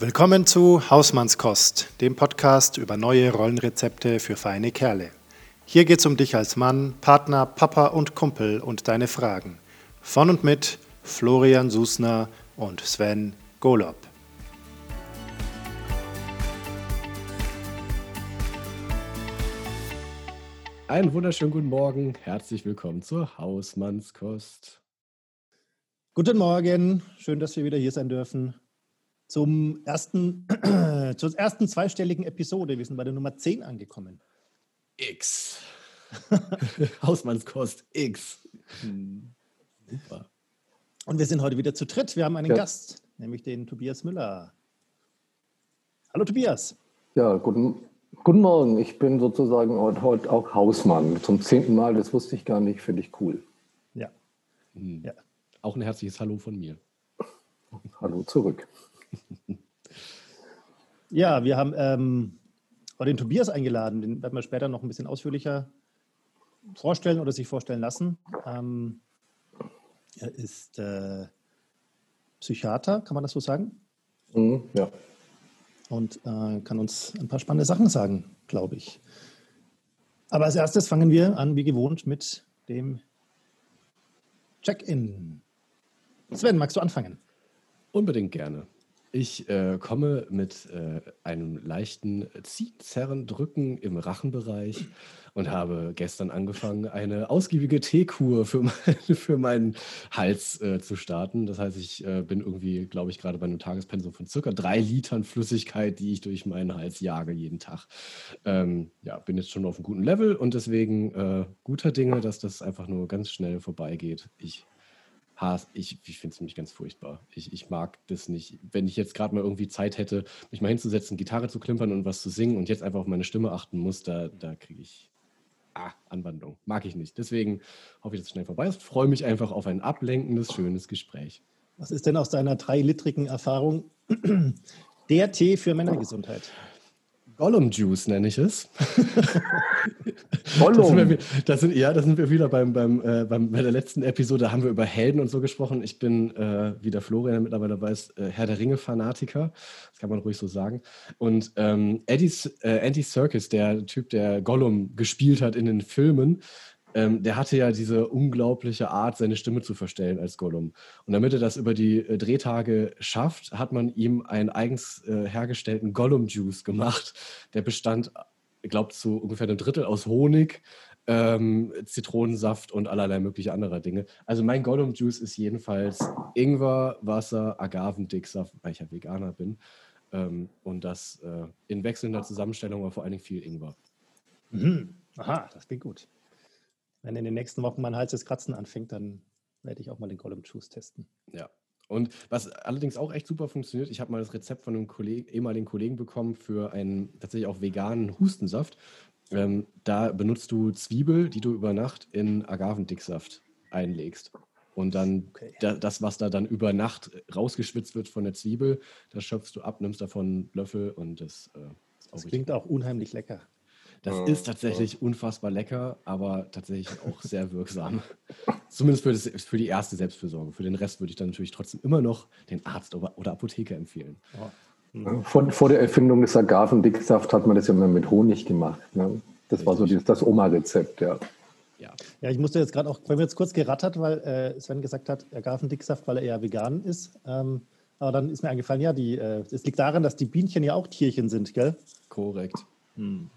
Willkommen zu Hausmannskost, dem Podcast über neue Rollenrezepte für feine Kerle. Hier geht's um dich als Mann, Partner, Papa und Kumpel und deine Fragen. Von und mit Florian Susner und Sven Golob. Einen wunderschönen guten Morgen. Herzlich willkommen zur Hausmannskost. Guten Morgen. Schön, dass wir wieder hier sein dürfen. Zum ersten, zur ersten zweistelligen Episode. Wir sind bei der Nummer 10 angekommen. X. Hausmannskost X. Hm. Super. Und wir sind heute wieder zu dritt. Wir haben einen ja. Gast, nämlich den Tobias Müller. Hallo Tobias. Ja, guten, Guten Morgen, ich bin sozusagen heute auch Hausmann. Zum zehnten Mal, das wusste ich gar nicht, finde ich cool. Ja. Hm. ja. Auch ein herzliches Hallo von mir. Hallo zurück. ja, wir haben ähm, den Tobias eingeladen. Den werden wir später noch ein bisschen ausführlicher vorstellen oder sich vorstellen lassen. Ähm, er ist äh, Psychiater, kann man das so sagen? Mhm, ja und äh, kann uns ein paar spannende Sachen sagen, glaube ich. Aber als erstes fangen wir an, wie gewohnt, mit dem Check-in. Sven, magst du anfangen? Unbedingt gerne. Ich äh, komme mit äh, einem leichten Ziehen, Zerren, Drücken im Rachenbereich und habe gestern angefangen, eine ausgiebige Teekur für, mein, für meinen Hals äh, zu starten. Das heißt, ich äh, bin irgendwie, glaube ich, gerade bei einem Tagespensum von circa drei Litern Flüssigkeit, die ich durch meinen Hals jage jeden Tag. Ähm, ja, bin jetzt schon auf einem guten Level und deswegen äh, guter Dinge, dass das einfach nur ganz schnell vorbeigeht. Ich ich, ich finde es nämlich ganz furchtbar. Ich, ich mag das nicht. Wenn ich jetzt gerade mal irgendwie Zeit hätte, mich mal hinzusetzen, Gitarre zu klimpern und was zu singen und jetzt einfach auf meine Stimme achten muss, da, da kriege ich ah, Anwandlung. Mag ich nicht. Deswegen hoffe ich, dass es schnell vorbei ist. Freue mich einfach auf ein ablenkendes, schönes Gespräch. Was ist denn aus deiner dreilitrigen Erfahrung der Tee für Männergesundheit? Gollum Juice nenne ich es. Gollum. Da sind, wir, sind, ja, da sind wir wieder beim, beim, äh, beim, bei der letzten Episode, da haben wir über Helden und so gesprochen. Ich bin, äh, wie der Florian mittlerweile weiß, äh, Herr der Ringe-Fanatiker. Das kann man ruhig so sagen. Und ähm, Eddie's, äh, Andy Serkis, der Typ, der Gollum gespielt hat in den Filmen, ähm, der hatte ja diese unglaubliche Art, seine Stimme zu verstellen als Gollum. Und damit er das über die äh, Drehtage schafft, hat man ihm einen eigens äh, hergestellten Gollum-Juice gemacht. Der bestand, ich glaube, zu ungefähr einem Drittel aus Honig, ähm, Zitronensaft und allerlei mögliche anderer Dinge. Also mein Gollum-Juice ist jedenfalls Ingwer, Wasser, Agavendicksaft, weil ich ja Veganer bin. Ähm, und das äh, in wechselnder Zusammenstellung, aber vor allen Dingen viel Ingwer. Mhm. Aha, das klingt gut. Wenn in den nächsten Wochen mein Hals das Kratzen anfängt, dann werde ich auch mal den Gollum Juice testen. Ja. Und was allerdings auch echt super funktioniert, ich habe mal das Rezept von einem Kollegen, ehemaligen Kollegen bekommen für einen tatsächlich auch veganen Hustensaft. Ähm, da benutzt du Zwiebel, die du über Nacht in Agavendicksaft einlegst. Und dann okay. da, das, was da dann über Nacht rausgeschwitzt wird von der Zwiebel, das schöpfst du ab, nimmst davon einen Löffel und das äh, ist auch Das klingt auch unheimlich lecker. Das oh, ist tatsächlich oh. unfassbar lecker, aber tatsächlich auch sehr wirksam. Zumindest für, das, für, die erste Selbstfürsorge. Für den Rest würde ich dann natürlich trotzdem immer noch den Arzt oder, Apotheker empfehlen. Oh. Vor, vor, der Erfindung des Agavendicksaft hat man das ja immer mit Honig gemacht. Ne? Das Richtig. war so dieses, das Oma-Rezept, ja. Ja. ja, ich musste jetzt gerade auch, wenn wir jetzt kurz gerattert, weil äh, Sven gesagt hat, Agavendicksaft, weil er eher vegan ist. Ähm, aber dann ist mir eingefallen, ja, die, äh, es liegt daran, dass die Bienchen ja auch Tierchen sind, gell? Korrekt. Hm.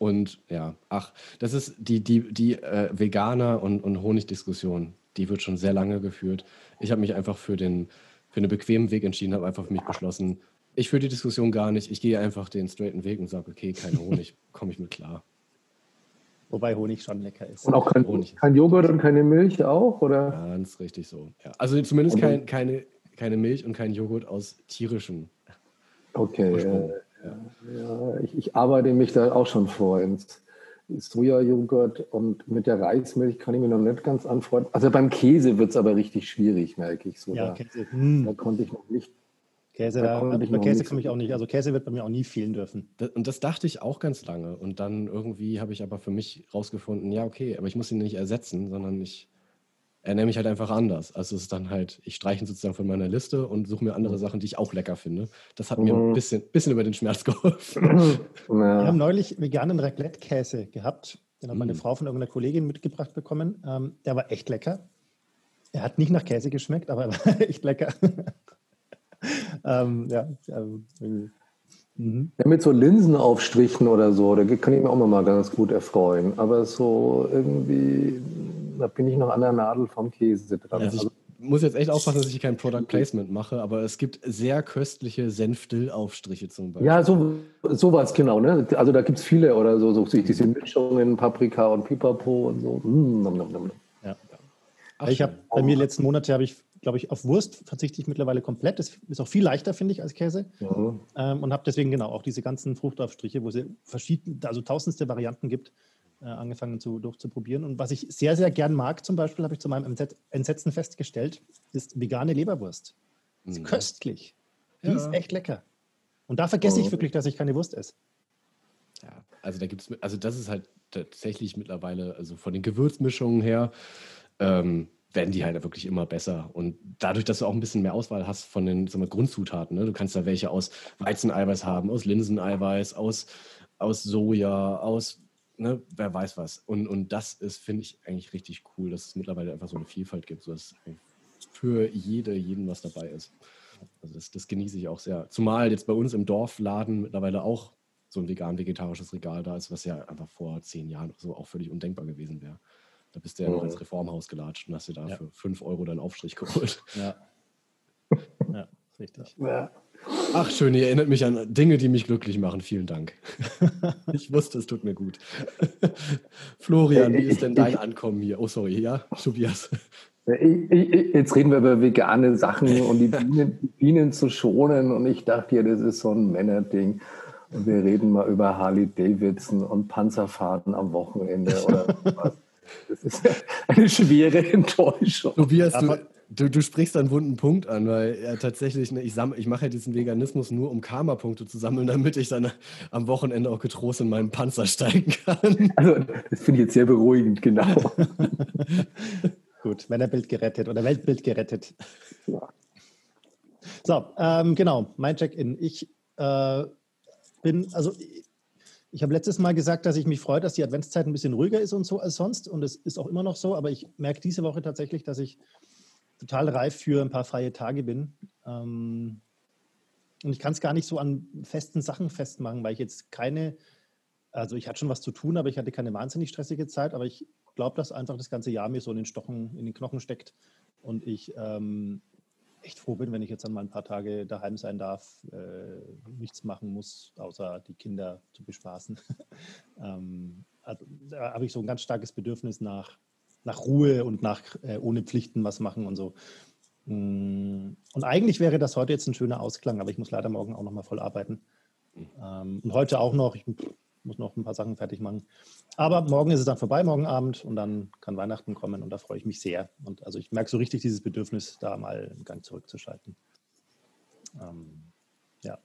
Und ja, ach, das ist die, die, die äh, Veganer- und, und Honigdiskussion, die wird schon sehr lange geführt. Ich habe mich einfach für, den, für einen bequemen Weg entschieden, habe einfach für mich beschlossen, ich führe die Diskussion gar nicht, ich gehe einfach den straighten Weg und sage, okay, kein Honig, komme ich mit klar. Wobei Honig schon lecker ist. Und auch kein, Honig. kein Joghurt und keine Milch auch, oder? Ganz richtig so. Ja. Also zumindest kein, keine, keine Milch und kein Joghurt aus tierischem Okay. Ursprung. Ja, ich, ich, arbeite mich da auch schon vor ins Sojajoghurt und mit der Reismilch kann ich mir noch nicht ganz anfreunden. Also beim Käse wird es aber richtig schwierig, merke ich so. Ja, da, Käse. Hm. da konnte ich noch nicht. Käse, da, da bei Käse komme ich auch nicht. Also Käse wird bei mir auch nie fehlen dürfen. Das, und das dachte ich auch ganz lange. Und dann irgendwie habe ich aber für mich rausgefunden, ja, okay, aber ich muss ihn nicht ersetzen, sondern ich ernähre mich halt einfach anders. Also es ist dann halt, ich streiche ihn sozusagen von meiner Liste und suche mir andere Sachen, die ich auch lecker finde. Das hat mir ein Mhm. bisschen, bisschen über den Schmerz geholfen. Wir Ja. haben neulich veganen Raclette-Käse gehabt. Den hat meine Mm. Frau von irgendeiner Kollegin mitgebracht bekommen. Ähm, der war echt lecker. Er hat nicht nach Käse geschmeckt, aber er war echt lecker. ähm, ja, ähm, irgendwie. Mhm. Ja, mit so Linsenaufstrichen oder so, da kann ich mir auch mal ganz gut erfreuen. Aber so irgendwie, da bin ich noch an der Nadel vom Käse dran. Also ich Also, muss jetzt echt aufpassen, dass ich kein Product Placement mache, aber es gibt sehr köstliche Senfdill-Aufstriche zum Beispiel. ja, so, sowas genau. Ne? Also da gibt es viele oder so, so diese Mischungen, Paprika und Pipapo und so. Mm, nom, nom, nom. Ja. Ach, ich habe bei mir letzten Monate habe ich, glaube ich, auf Wurst verzichte ich mittlerweile komplett. Das ist auch viel leichter, finde ich, als Käse. Ja. Ähm, und habe deswegen genau auch diese ganzen Fruchtaufstriche, wo es verschiedene, also tausendste Varianten gibt, äh, angefangen zu, durchzuprobieren. Und was ich sehr, sehr gern mag, zum Beispiel, habe ich zu meinem Entset- Entsetzen festgestellt, ist vegane Leberwurst. Ist Mhm. köstlich. Die Ja. ist echt lecker. Und da vergesse ich Oh. wirklich, dass ich keine Wurst esse. Ja, also da gibt es, also das ist halt tatsächlich mittlerweile, also von den Gewürzmischungen her, ähm, werden die halt wirklich immer besser. Und dadurch, dass du auch ein bisschen mehr Auswahl hast von den sagen wir, Grundzutaten, ne? du kannst da welche aus Weizeneiweiß haben, aus Linseneiweiß, aus, aus Soja, aus ne, wer weiß was. Und, und das ist, finde ich, eigentlich richtig cool, dass es mittlerweile einfach so eine Vielfalt gibt, sodass für jede, jeden was dabei ist. Also das, das genieße ich auch sehr. Zumal jetzt bei uns im Dorfladen mittlerweile auch so ein vegan-vegetarisches Regal da ist, was ja einfach vor zehn Jahren so auch völlig undenkbar gewesen wäre. Da bist du ja noch Mhm. ins Reformhaus gelatscht und hast dir da Ja. für fünf Euro deinen Aufstrich geholt. Ja. ja, richtig. Ja. Ach, schön, ihr erinnert mich an Dinge, die mich glücklich machen. Vielen Dank. ich wusste, es tut mir gut. Florian, wie ist denn dein Ankommen hier? Oh, sorry, ja, Tobias. Jetzt reden wir über vegane Sachen und die Bienen, die Bienen zu schonen. Und ich dachte ja, das ist so ein Männerding. Und wir reden mal über Harley Davidson und Panzerfahrten am Wochenende oder was. Das ist eine schwere Enttäuschung. Tobias, du, du, du sprichst einen wunden Punkt an, weil ja, tatsächlich, ne, ich, samm- ich mache ja diesen Veganismus nur, um Karma-Punkte zu sammeln, damit ich dann am Wochenende auch getrost in meinen Panzer steigen kann. Also, das finde ich jetzt sehr beruhigend, genau. Gut, Männerbild gerettet oder Weltbild gerettet. Ja. So, ähm, genau, mein Check-in. Ich äh, bin, also ich, ich habe letztes Mal gesagt, dass ich mich freue, dass die Adventszeit ein bisschen ruhiger ist und so als sonst. Und es ist auch immer noch so, aber ich merke diese Woche tatsächlich, dass ich total reif für ein paar freie Tage bin. Ähm, und ich kann es gar nicht so an festen Sachen festmachen, weil ich jetzt keine, also ich hatte schon was zu tun, aber ich hatte keine wahnsinnig stressige Zeit, aber ich glaube, dass einfach das ganze Jahr mir so in den Stochen, in den Knochen steckt und ich ähm, echt froh bin, wenn ich jetzt dann mal ein paar Tage daheim sein darf, äh, nichts machen muss, außer die Kinder zu bespaßen. ähm, also, da habe ich so ein ganz starkes Bedürfnis nach, nach Ruhe und nach äh, ohne Pflichten was machen und so. Mm, Und eigentlich wäre das heute jetzt ein schöner Ausklang, aber ich muss leider morgen auch noch mal voll arbeiten. Ähm, und heute auch noch. Ich muss noch ein paar Sachen fertig machen. Aber morgen ist es dann vorbei, morgen Abend, und dann kann Weihnachten kommen und da freue ich mich sehr. Und also ich merke so richtig dieses Bedürfnis, da mal einen Gang zurückzuschalten. Ähm, ja.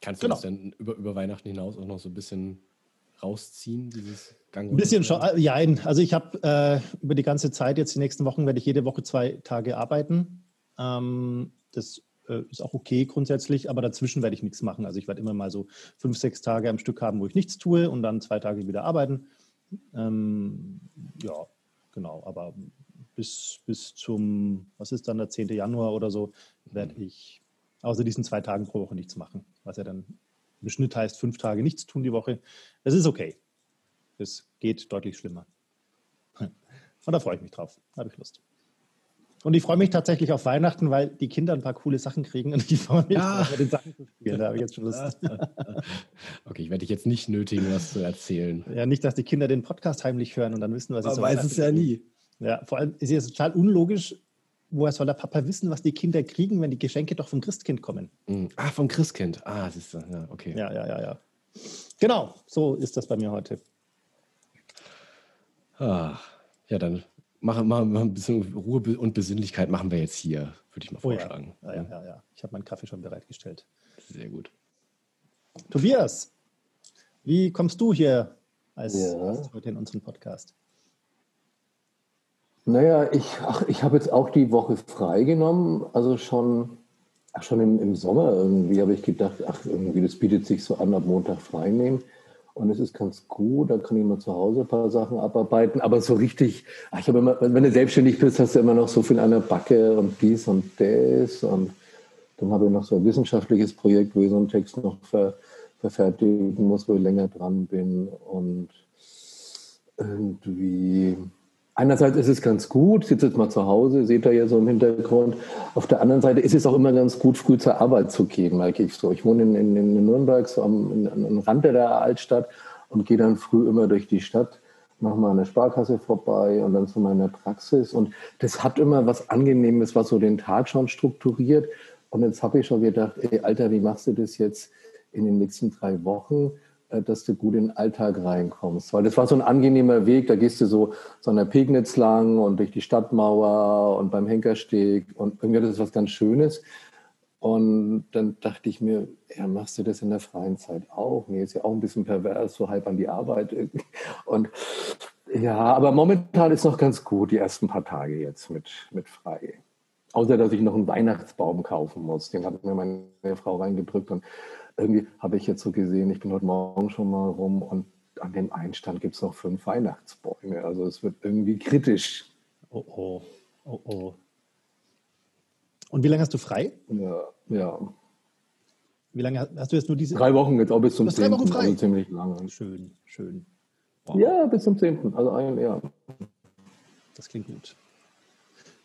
Kannst du Genau. das denn über, über Weihnachten hinaus auch noch so ein bisschen rausziehen, dieses Gang? Ein bisschen schon, äh, ja, also ich habe äh, über die ganze Zeit, jetzt die nächsten Wochen, werde ich jede Woche zwei Tage arbeiten. Ähm, das äh, ist auch okay grundsätzlich, aber dazwischen werde ich nichts machen. Also ich werde immer mal so fünf, sechs Tage am Stück haben, wo ich nichts tue und dann zwei Tage wieder arbeiten. Ähm, ja, genau, aber bis, bis zum, was ist dann der 10. Januar oder so, werde ich außer diesen zwei Tagen pro Woche nichts machen. Was ja dann im Schnitt heißt, fünf Tage nichts tun die Woche. Das ist okay. Es geht deutlich schlimmer. Und da freue ich mich drauf. Da habe ich Lust. Und ich freue mich tatsächlich auf Weihnachten, weil die Kinder ein paar coole Sachen kriegen und ich freue mich, Ah. mit den Sachen zu spielen. Da habe ich jetzt schon Lust. Okay, ich werde dich jetzt nicht nötigen, was zu erzählen. Ja, nicht, dass die Kinder den Podcast heimlich hören und dann wissen, was sie Man zu weiß es ja nie. Ja, vor allem ist es total unlogisch, woher soll der Papa wissen, was die Kinder kriegen, wenn die Geschenke doch vom Christkind kommen. Mhm. Ah, vom Christkind. Ah, siehst du. Ja, okay. Ja, ja, ja, ja. Genau, so ist das bei mir heute. Ah, ja, dann machen wir mal ein bisschen Ruhe und Besinnlichkeit machen wir jetzt hier, würde ich mal Oh ja. vorschlagen. Ja, ja, ja, ja. Ich habe meinen Kaffee schon bereitgestellt. Sehr gut. Tobias, wie kommst du hier als Ja. Gast heute in unseren Podcast? Naja, ich, ich habe jetzt auch die Woche freigenommen, also schon, ach, schon im, im Sommer irgendwie habe ich gedacht, ach, irgendwie, das bietet sich so an, ab Montag frei nehmen. Und es ist ganz gut, da kann ich mal zu Hause ein paar Sachen abarbeiten. Aber so richtig, ach, ich habe immer, wenn du selbstständig bist, hast du immer noch so viel an der Backe und dies und das. Und dann habe ich noch so ein wissenschaftliches Projekt, wo ich so einen Text noch ver, verfertigen muss, wo ich länger dran bin. Und irgendwie, einerseits ist es ganz gut, sitzt jetzt mal zu Hause, seht ihr ja so im Hintergrund. Auf der anderen Seite ist es auch immer ganz gut, früh zur Arbeit zu gehen, merke ich so. Ich wohne in, in, in Nürnberg, so am, am Rand der Altstadt und gehe dann früh immer durch die Stadt, mache mal eine Sparkasse vorbei und dann zu meiner Praxis. Und das hat immer was Angenehmes, was so den Tag schon strukturiert. Und jetzt habe ich schon gedacht, ey, Alter, wie machst du das jetzt in den nächsten drei Wochen? Äh, dass du gut in den Alltag reinkommst. Weil das war so ein angenehmer Weg, da gehst du so, so an der Pegnitz lang und durch die Stadtmauer und beim Henkersteg und irgendwie das ist was ganz Schönes. Und dann dachte ich mir, ja, machst du das in der freien Zeit auch? Nee, ist ja auch ein bisschen pervers, so halb an die Arbeit. Und ja, aber momentan ist noch ganz gut, die ersten paar Tage jetzt mit, mit frei. Außer, dass ich noch einen Weihnachtsbaum kaufen muss. Den hat mir meine Frau reingedrückt und irgendwie habe ich jetzt so gesehen, ich bin heute Morgen schon mal rum und an dem Einstand gibt es noch fünf Weihnachtsbäume. Also es wird irgendwie kritisch. Oh oh, oh oh. Und wie lange hast du frei? Ja, ja. Wie lange hast du jetzt nur diese? Drei Wochen jetzt auch bis zum 10. Drei Wochen frei. Also ziemlich lange. Schön, schön. Wow. Ja, bis zum 10. Also ein Jahr. Das klingt gut.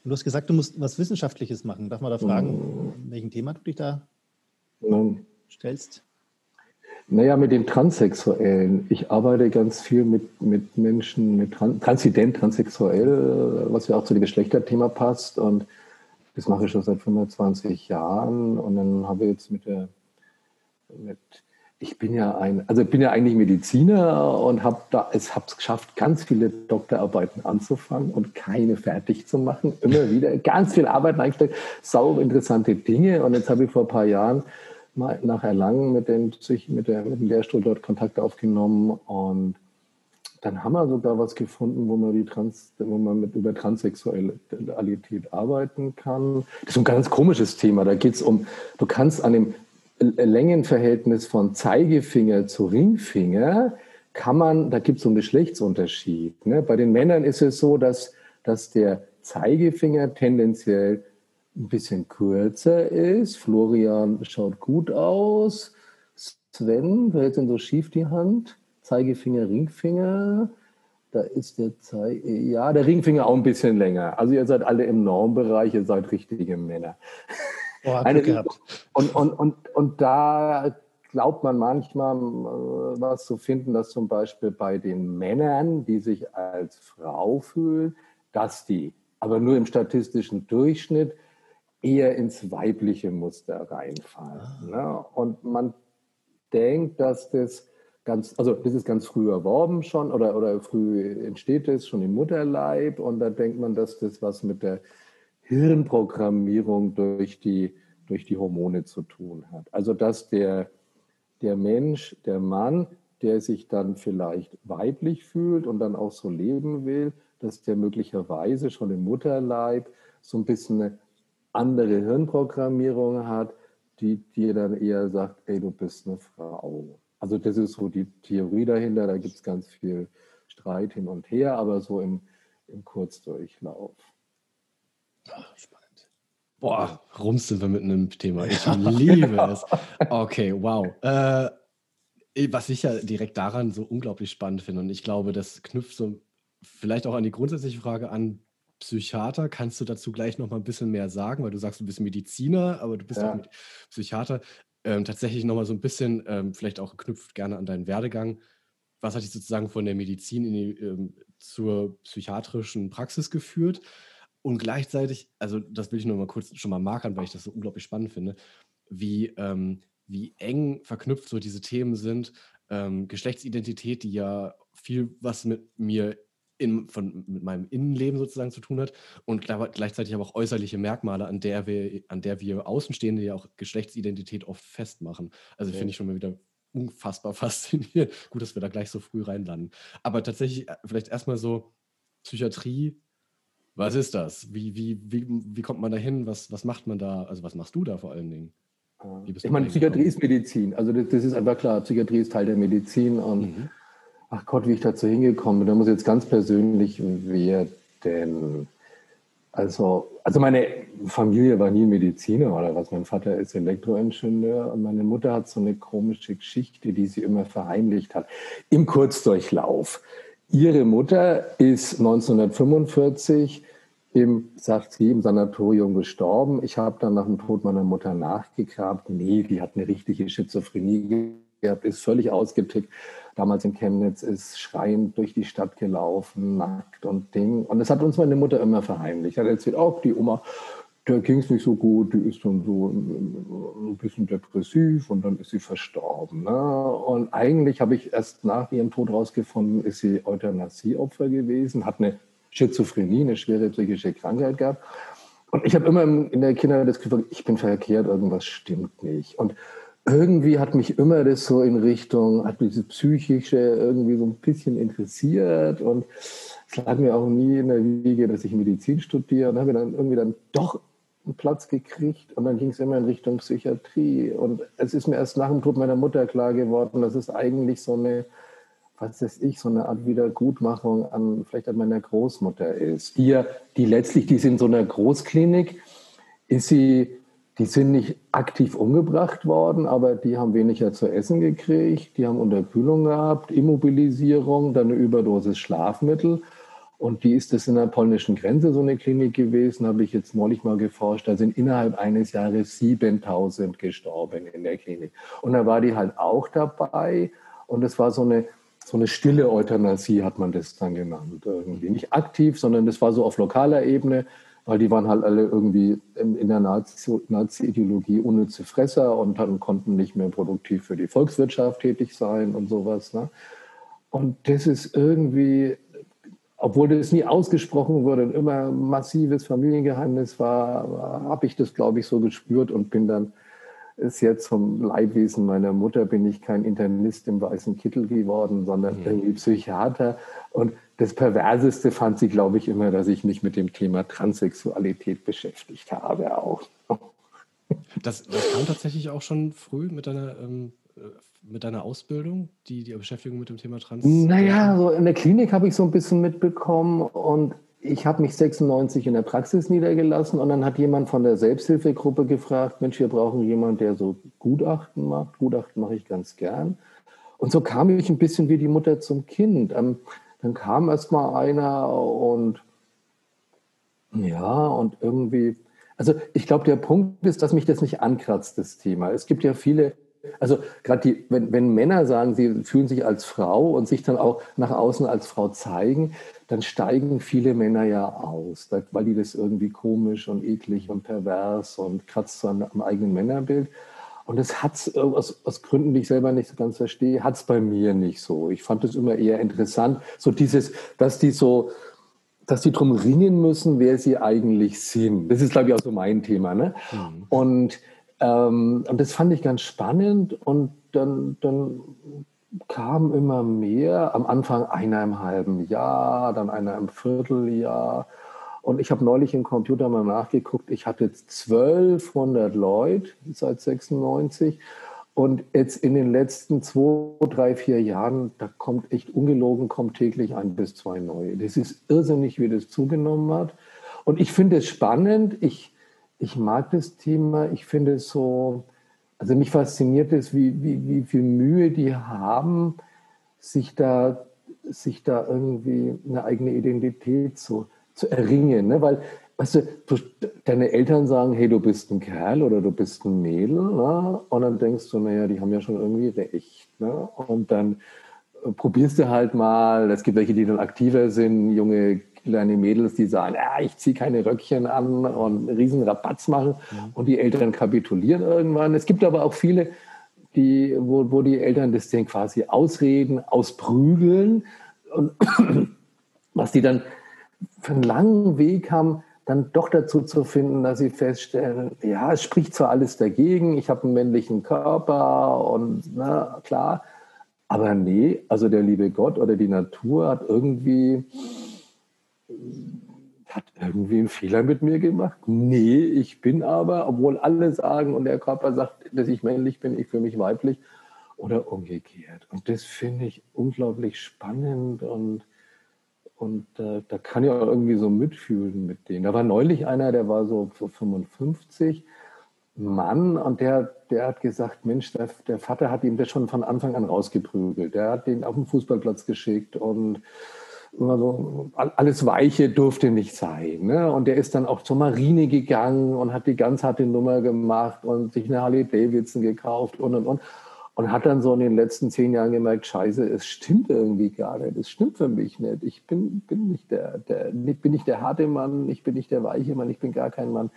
Und du hast gesagt, du musst was Wissenschaftliches machen. Darf man da fragen, mhm. welchem Thema du dich da Nein stellst? Naja, mit den Transsexuellen. Ich arbeite ganz viel mit, mit Menschen, mit Trans transident, transsexuell, was ja auch zu dem Geschlechterthema passt. Und das mache ich schon seit 25 Jahren. Und dann habe ich jetzt mit der, mit, ich bin ja ein, also bin ja eigentlich Mediziner und habe da, es habe es geschafft, ganz viele Doktorarbeiten anzufangen und keine fertig zu machen. Immer wieder ganz viel Arbeit eingestellt, sau interessante Dinge. Und jetzt habe ich vor ein paar Jahren mal nach Erlangen mit, den, mit, der, mit dem Lehrstuhl dort Kontakt aufgenommen und dann haben wir sogar was gefunden, wo man, die Trans, wo man mit über Transsexualität arbeiten kann. Das ist ein ganz komisches Thema. Da geht es um, du kannst an dem Längenverhältnis von Zeigefinger zu Ringfinger, kann man, da gibt es so einen Geschlechtsunterschied. Ne? Bei den Männern ist es so, dass, dass der Zeigefinger tendenziell ein bisschen kürzer ist. Florian schaut gut aus. Sven, wer hält denn so schief die Hand? Zeigefinger, Ringfinger. Da ist der Zeig ja, der Ringfinger auch ein bisschen länger. Also ihr seid alle im Normbereich, ihr seid richtige Männer. Boah, Eine, gehabt. Und, und, und, und da glaubt man manchmal äh, was zu finden, dass zum Beispiel bei den Männern, die sich als Frau fühlen, dass die aber nur im statistischen Durchschnitt eher ins weibliche Muster reinfallen. Ah. Ne? Und man denkt, dass das ganz, also das ist ganz früh erworben schon oder, oder früh entsteht es schon im Mutterleib und da denkt man, dass das was mit der Hirnprogrammierung durch die, durch die Hormone zu tun hat. Also dass der, der Mensch, der Mann, der sich dann vielleicht weiblich fühlt und dann auch so leben will, dass der möglicherweise schon im Mutterleib so ein bisschen eine andere Hirnprogrammierung hat, die dir dann eher sagt, ey, du bist eine Frau. Also das ist so die Theorie dahinter, da gibt es ganz viel Streit hin und her, aber so im, im Kurzdurchlauf. Ach, spannend. Boah, rumsen wir mit einem Thema. Ich liebe es. Okay, wow. Äh, was ich ja direkt daran so unglaublich spannend finde, und ich glaube, das knüpft so vielleicht auch an die grundsätzliche Frage an, Psychiater. Kannst du dazu gleich noch mal ein bisschen mehr sagen? Weil du sagst, du bist Mediziner, aber du bist ja. auch Psychiater. Ähm, tatsächlich noch mal so ein bisschen, ähm, vielleicht auch geknüpft gerne an deinen Werdegang. Was hat dich sozusagen von der Medizin die, ähm, zur psychiatrischen Praxis geführt? Und gleichzeitig, also das will ich nur mal kurz schon mal markern, weil ich das so unglaublich spannend finde, wie, ähm, wie eng verknüpft so diese Themen sind. Ähm, Geschlechtsidentität, die ja viel was mit mir in, von, mit meinem Innenleben sozusagen zu tun hat und gleichzeitig aber auch äußerliche Merkmale, an der wir, an der wir Außenstehende ja auch Geschlechtsidentität oft festmachen. Also ja. finde ich schon mal wieder unfassbar faszinierend. Gut, dass wir da gleich so früh reinlanden. Aber tatsächlich, äh, vielleicht erstmal so Psychiatrie. Was ist das? Wie, wie, wie, wie kommt man da hin? Was, was macht man da? Also was machst du da vor allen Dingen? Ich meine, Psychiatrie ist Medizin. Also das, das, ist einfach klar. Psychiatrie ist Teil der Medizin. Und mhm. Ach Gott, wie ich dazu hingekommen bin, da muss jetzt ganz persönlich werden. Also, also meine Familie war nie Mediziner oder was. Mein Vater ist Elektroingenieur und meine Mutter hat so eine komische Geschichte, die sie immer verheimlicht hat. Im Kurzdurchlauf. Ihre Mutter ist 1945 im, sagt sie, im Sanatorium gestorben. Ich habe dann nach dem Tod meiner Mutter nachgegrabt. Nee, die hat eine richtige Schizophrenie gehabt, ist völlig ausgetickt. Damals in Chemnitz ist schreiend durch die Stadt gelaufen, nackt und Ding. Und das hat uns meine Mutter immer verheimlicht. Hat erzählt, auch die Oma, der ging es nicht so gut, die ist dann so ein bisschen depressiv und dann ist sie verstorben. Ne? Und eigentlich habe ich erst nach ihrem Tod rausgefunden, ist sie Euthanasieopfer gewesen, hat eine Schizophrenie, eine schwere psychische Krankheit gehabt. Und ich habe immer in der Kindheit das Gefühl, ich bin verkehrt, irgendwas stimmt nicht. Und irgendwie hat mich immer das so in Richtung, hat mich das Psychische irgendwie so ein bisschen interessiert und es lag mir auch nie in der Wiege, dass ich Medizin studiere und habe dann irgendwie dann doch einen Platz gekriegt und dann ging es immer in Richtung Psychiatrie und es ist mir erst nach dem Tod meiner Mutter klar geworden, dass es eigentlich so eine was weiß ich, so eine Art Wiedergutmachung an vielleicht an meiner Großmutter ist. Die die letztlich, die ist in so einer Großklinik, ist sie, die sind nicht aktiv umgebracht worden, aber die haben weniger zu essen gekriegt, die haben Unterkühlung gehabt, Immobilisierung, dann eine Überdosis Schlafmittel. Und die ist das in der polnischen Grenze so eine Klinik gewesen, habe ich jetzt neulich mal geforscht. Da sind innerhalb eines Jahres 7000 gestorben in der Klinik. Und da war die halt auch dabei. Und es war so eine, so eine stille Euthanasie hat man das dann genannt. Irgendwie. Nicht aktiv, sondern das war so auf lokaler Ebene, weil die waren halt alle irgendwie in der Nazi-Ideologie unnütze Fresser und dann konnten nicht mehr produktiv für die Volkswirtschaft tätig sein und sowas. Ne? Und das ist irgendwie, obwohl das nie ausgesprochen wurde und immer massives Familiengeheimnis war, habe ich das, glaube ich, so gespürt und bin dann ist jetzt vom Leibwesen meiner Mutter bin ich kein Internist im weißen Kittel geworden, sondern mhm. irgendwie Psychiater. Und das Perverseste fand sie, glaube ich, immer, dass ich mich mit dem Thema Transsexualität beschäftigt habe auch. Das, das kam tatsächlich auch schon früh mit deiner, ähm, äh, mit deiner Ausbildung, die, die Beschäftigung mit dem Thema Trans? Naja, so in der Klinik habe ich so ein bisschen mitbekommen und ich habe mich 96 in der Praxis niedergelassen und dann hat jemand von der Selbsthilfegruppe gefragt, Mensch, wir brauchen jemanden, der so Gutachten macht. Gutachten mache ich ganz gern. Und so kam ich ein bisschen wie die Mutter zum Kind. Ähm, dann kam erst mal einer und ja, und irgendwie, also ich glaube, der Punkt ist, dass mich das nicht ankratzt, das Thema. Es gibt ja viele also gerade die, wenn, wenn Männer sagen, sie fühlen sich als Frau und sich dann auch nach außen als Frau zeigen, dann steigen viele Männer ja aus, weil die das irgendwie komisch und eklig und pervers und kratzt so am eigenen Männerbild. Und das hat es aus, aus Gründen, die ich selber nicht so ganz verstehe, hat es bei mir nicht so. Ich fand es immer eher interessant, so dieses, dass die so, dass die drum ringen müssen, wer sie eigentlich sind. Das ist, glaube ich, auch so mein Thema. Ne? Mhm. Und ähm, und das fand ich ganz spannend und dann, dann kam immer mehr. Am Anfang einer im halben Jahr, dann einer im Vierteljahr. Und ich habe neulich im Computer mal nachgeguckt. Ich hatte jetzt 1200 Leute seit 96. Und jetzt in den letzten zwei, drei, vier Jahren, da kommt echt ungelogen, kommt täglich ein bis zwei neue. Das ist irrsinnig, wie das zugenommen hat. Und ich finde es spannend. Ich, ich mag das Thema. Ich finde es so, also mich fasziniert es, wie, wie, wie viel Mühe die haben, sich da, sich da irgendwie eine eigene Identität zu, zu erringen. Ne? Weil, weißt du, du, deine Eltern sagen, hey, du bist ein Kerl oder du bist ein Mädel. Ne? Und dann denkst du, naja, die haben ja schon irgendwie recht. Ne? Und dann äh, probierst du halt mal, es gibt welche, die dann aktiver sind, junge kleine Mädels, die sagen, ah, ich ziehe keine Röckchen an und einen riesen Rabatz machen mhm. und die Eltern kapitulieren irgendwann. Es gibt aber auch viele, die, wo, wo die Eltern das Ding quasi ausreden, ausprügeln und was die dann für einen langen Weg haben, dann doch dazu zu finden, dass sie feststellen, ja, es spricht zwar alles dagegen, ich habe einen männlichen Körper und na klar, aber nee, also der liebe Gott oder die Natur hat irgendwie hat irgendwie einen Fehler mit mir gemacht. Nee, ich bin aber, obwohl alle sagen und der Körper sagt, dass ich männlich bin, ich fühle mich weiblich oder umgekehrt. Und das finde ich unglaublich spannend und, und äh, da kann ich auch irgendwie so mitfühlen mit denen. Da war neulich einer, der war so 55, Mann, und der, der hat gesagt, Mensch, der, der Vater hat ihm das schon von Anfang an rausgeprügelt. Der hat den auf den Fußballplatz geschickt und immer so, alles Weiche durfte nicht sein. Ne? Und der ist dann auch zur Marine gegangen und hat die ganz harte Nummer gemacht und sich eine Harley Davidson gekauft und und und. Und hat dann so in den letzten zehn Jahren gemerkt, scheiße, es stimmt irgendwie gar nicht. Es stimmt für mich nicht. Ich bin, bin nicht der, der, bin nicht der harte Mann, ich bin nicht der weiche Mann, ich bin gar kein Mann.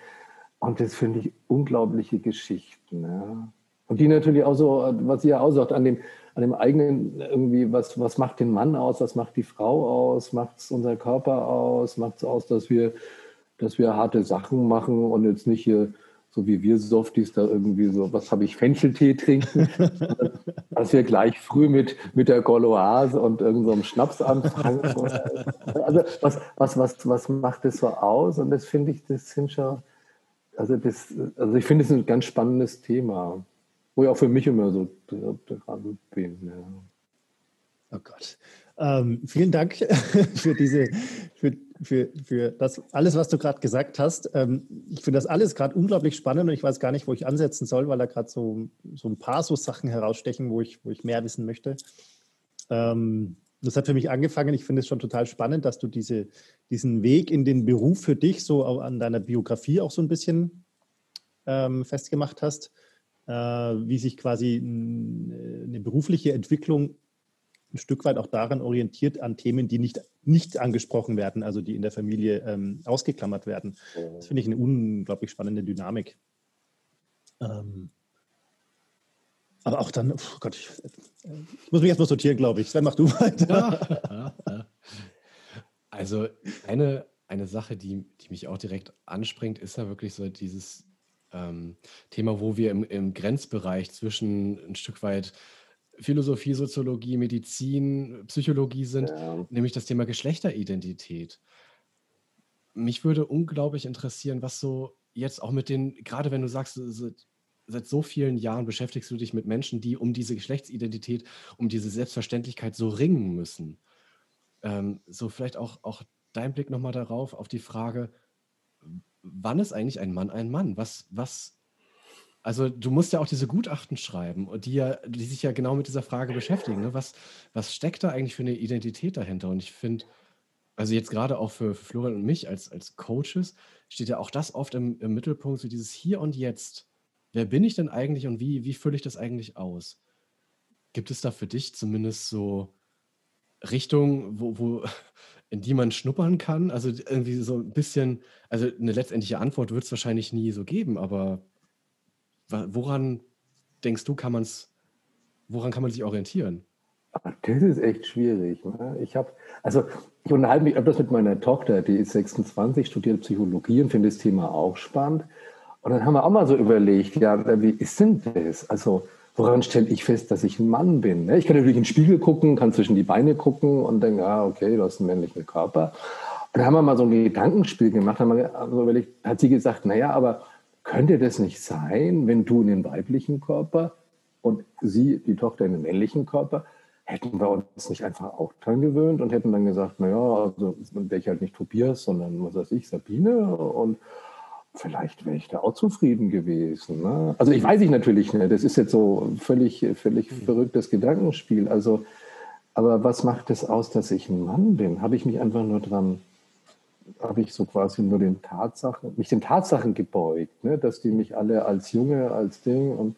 Und das finde ich unglaubliche Geschichten. Ja. Und die natürlich auch so, was ihr auch sagt, an dem, an dem eigenen irgendwie, was, was macht den Mann aus, was macht die Frau aus, macht es unser Körper aus, macht es aus, dass wir, dass wir harte Sachen machen und jetzt nicht hier so wie wir Softies da irgendwie so, was habe ich, Fencheltee trinken, dass wir gleich früh mit, mit der Goloise und irgendeinem so Schnaps anfangen. Also was, was, was, was macht das so aus? Und das finde ich, das sind schon, also das, also ich finde es ein ganz spannendes Thema, wo ich auch für mich immer so dran bin. Ja. Oh Gott. Ähm, vielen Dank für diese, für, für, für das alles, was du gerade gesagt hast. Ähm, ich finde das alles gerade unglaublich spannend und ich weiß gar nicht, wo ich ansetzen soll, weil da gerade so, so ein paar so Sachen herausstechen, wo ich, wo ich mehr wissen möchte. Ähm, das hat für mich angefangen. Ich finde es schon total spannend, dass du diese, diesen Weg in den Beruf für dich so an deiner Biografie auch so ein bisschen ähm, festgemacht hast, äh, wie sich quasi eine berufliche Entwicklung ein Stück weit auch daran orientiert an Themen, die nicht, nicht angesprochen werden, also die in der Familie ähm, ausgeklammert werden. Das finde ich eine unglaublich spannende Dynamik. Ähm, aber auch dann, oh Gott, ich, ich muss mich erstmal sortieren, glaube ich. Sven, mach du weiter. Also eine, eine Sache, die, die mich auch direkt anspringt, ist ja wirklich so dieses ähm, Thema, wo wir im, im Grenzbereich zwischen ein Stück weit Philosophie, Soziologie, Medizin, Psychologie sind, ja. nämlich das Thema Geschlechteridentität. Mich würde unglaublich interessieren, was so jetzt auch mit den, gerade wenn du sagst, seit, so vielen Jahren beschäftigst du dich mit Menschen, die um diese Geschlechtsidentität, um diese Selbstverständlichkeit so ringen müssen. Ähm, so vielleicht auch, auch dein Blick nochmal darauf, auf die Frage, wann ist eigentlich ein Mann ein Mann? Was, was also du musst ja auch diese Gutachten schreiben, die ja, die sich ja genau mit dieser Frage beschäftigen. Ne? Was, was steckt da eigentlich für eine Identität dahinter? Und ich finde, also jetzt gerade auch für, Florian und mich als, als Coaches, steht ja auch das oft im, im Mittelpunkt, so dieses Hier und Jetzt. Wer bin ich denn eigentlich und wie, wie fülle ich das eigentlich aus? Gibt es da für dich zumindest so Richtungen, wo, wo, in die man schnuppern kann? Also irgendwie so ein bisschen, also eine letztendliche Antwort wird es wahrscheinlich nie so geben, aber Woran denkst du, kann man es, woran kann man sich orientieren? Das ist echt schwierig. Ne? Ich habe, also ich unterhalte mich öfters mit meiner Tochter, die ist 26, studiert Psychologie und findet das Thema auch spannend. Und dann haben wir auch mal so überlegt, ja, wie ist denn das? Also woran stelle ich fest, dass ich ein Mann bin? Ne? Ich kann natürlich in den Spiegel gucken, kann zwischen die Beine gucken und denke, ah, okay, du hast einen männlichen Körper. Und dann haben wir mal so ein Gedankenspiel gemacht, haben wir also überlegt, hat sie gesagt, naja, aber könnte das nicht sein, wenn du in den weiblichen Körper und sie, die Tochter, in den männlichen Körper, hätten wir uns nicht einfach auch dran gewöhnt und hätten dann gesagt, naja, also wäre ich halt nicht Tobias, sondern was weiß ich, Sabine und vielleicht wäre ich da auch zufrieden gewesen. Ne? Also ich weiß ich natürlich nicht, das ist jetzt so völlig, völlig mhm. verrücktes Gedankenspiel. Also, aber was macht es aus, dass ich ein Mann bin? Habe ich mich einfach nur dran habe ich so quasi nur den Tatsachen, mich den Tatsachen gebeugt, ne? dass die mich alle als Junge, als Ding und,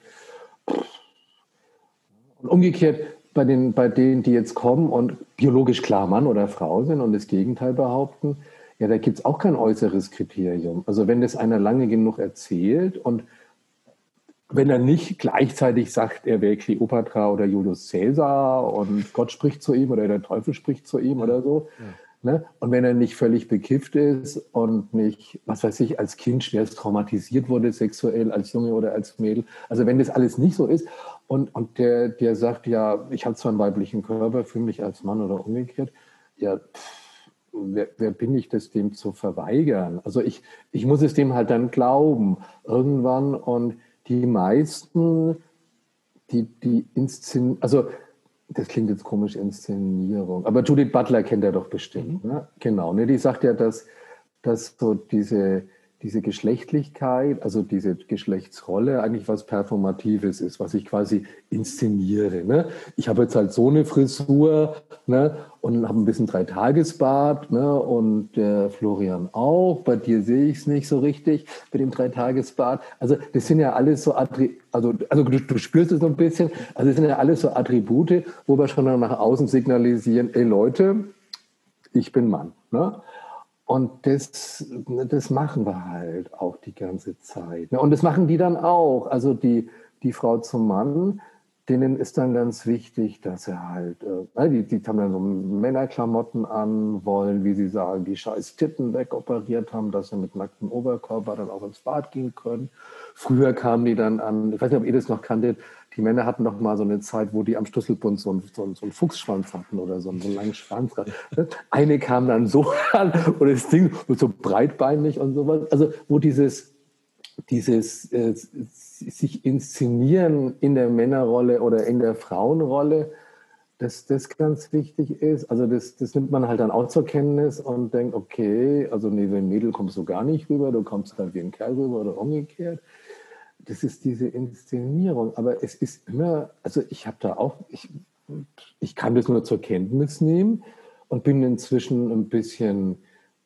und umgekehrt bei den, bei denen, die jetzt kommen und biologisch klar Mann oder Frau sind und das Gegenteil behaupten, ja, da gibt es auch kein äußeres Kriterium. Also wenn das einer lange genug erzählt und wenn er nicht gleichzeitig sagt, er wäre Kleopatra oder Julius Caesar und Gott spricht zu ihm oder der Teufel spricht zu ihm oder so, ja Ne? Und wenn er nicht völlig bekifft ist und nicht, was weiß ich, als Kind schwerst traumatisiert wurde, sexuell, als Junge oder als Mädel. Also wenn das alles nicht so ist und, und der, der sagt, ja, ich habe zwar einen weiblichen Körper, fühle mich als Mann oder umgekehrt, ja, pff, wer, wer, bin ich, das dem zu verweigern? Also ich, ich muss es dem halt dann glauben, irgendwann. Und die meisten, die, die Inszen also das klingt jetzt komisch, Inszenierung, aber Judith Butler kennt er doch bestimmt. Ne? Genau, ne? die sagt ja, dass, dass so diese, diese Geschlechtlichkeit, also diese Geschlechtsrolle eigentlich was Performatives ist, was ich quasi inszeniere. Ne? Ich habe jetzt halt so eine Frisur ne? und habe ein bisschen Dreitagesbad ne? und der Florian auch. Bei dir sehe ich es nicht so richtig mit dem Dreitagesbad. Also das sind ja alles so Attribute, also, also du, du, spürst es so ein bisschen, also das sind ja alles so Attribute, wo wir schon nach außen signalisieren, ey Leute, ich bin Mann. Ne? Und das, das machen wir halt auch die ganze Zeit. Und das machen die dann auch. Also die, die Frau zum Mann, denen ist dann ganz wichtig, dass sie halt, äh, die, die haben dann so Männerklamotten an, wollen, wie sie sagen, die scheiß Titten wegoperiert haben, dass sie mit nacktem Oberkörper dann auch ins Bad gehen können. Früher kamen die dann an, ich weiß nicht, ob ihr das noch kanntet, die Männer hatten noch mal so eine Zeit, wo die am Schlüsselbund so, einen, so, so einen Fuchsschwanz hatten oder so einen, so einen langen Schwanz. Eine kam dann so an und das Ding wird so breitbeinig und sowas. Also wo dieses, dieses äh, sich inszenieren in der Männerrolle oder in der Frauenrolle, dass das ganz wichtig ist. Also das, das nimmt man halt dann auch zur Kenntnis und denkt, okay, also nee, wenn Mädel kommst du gar nicht rüber, du kommst halt wie ein Kerl rüber oder umgekehrt das ist diese Inszenierung. Aber es ist immer, also ich habe da auch, ich, ich kann das nur zur Kenntnis nehmen und bin inzwischen ein bisschen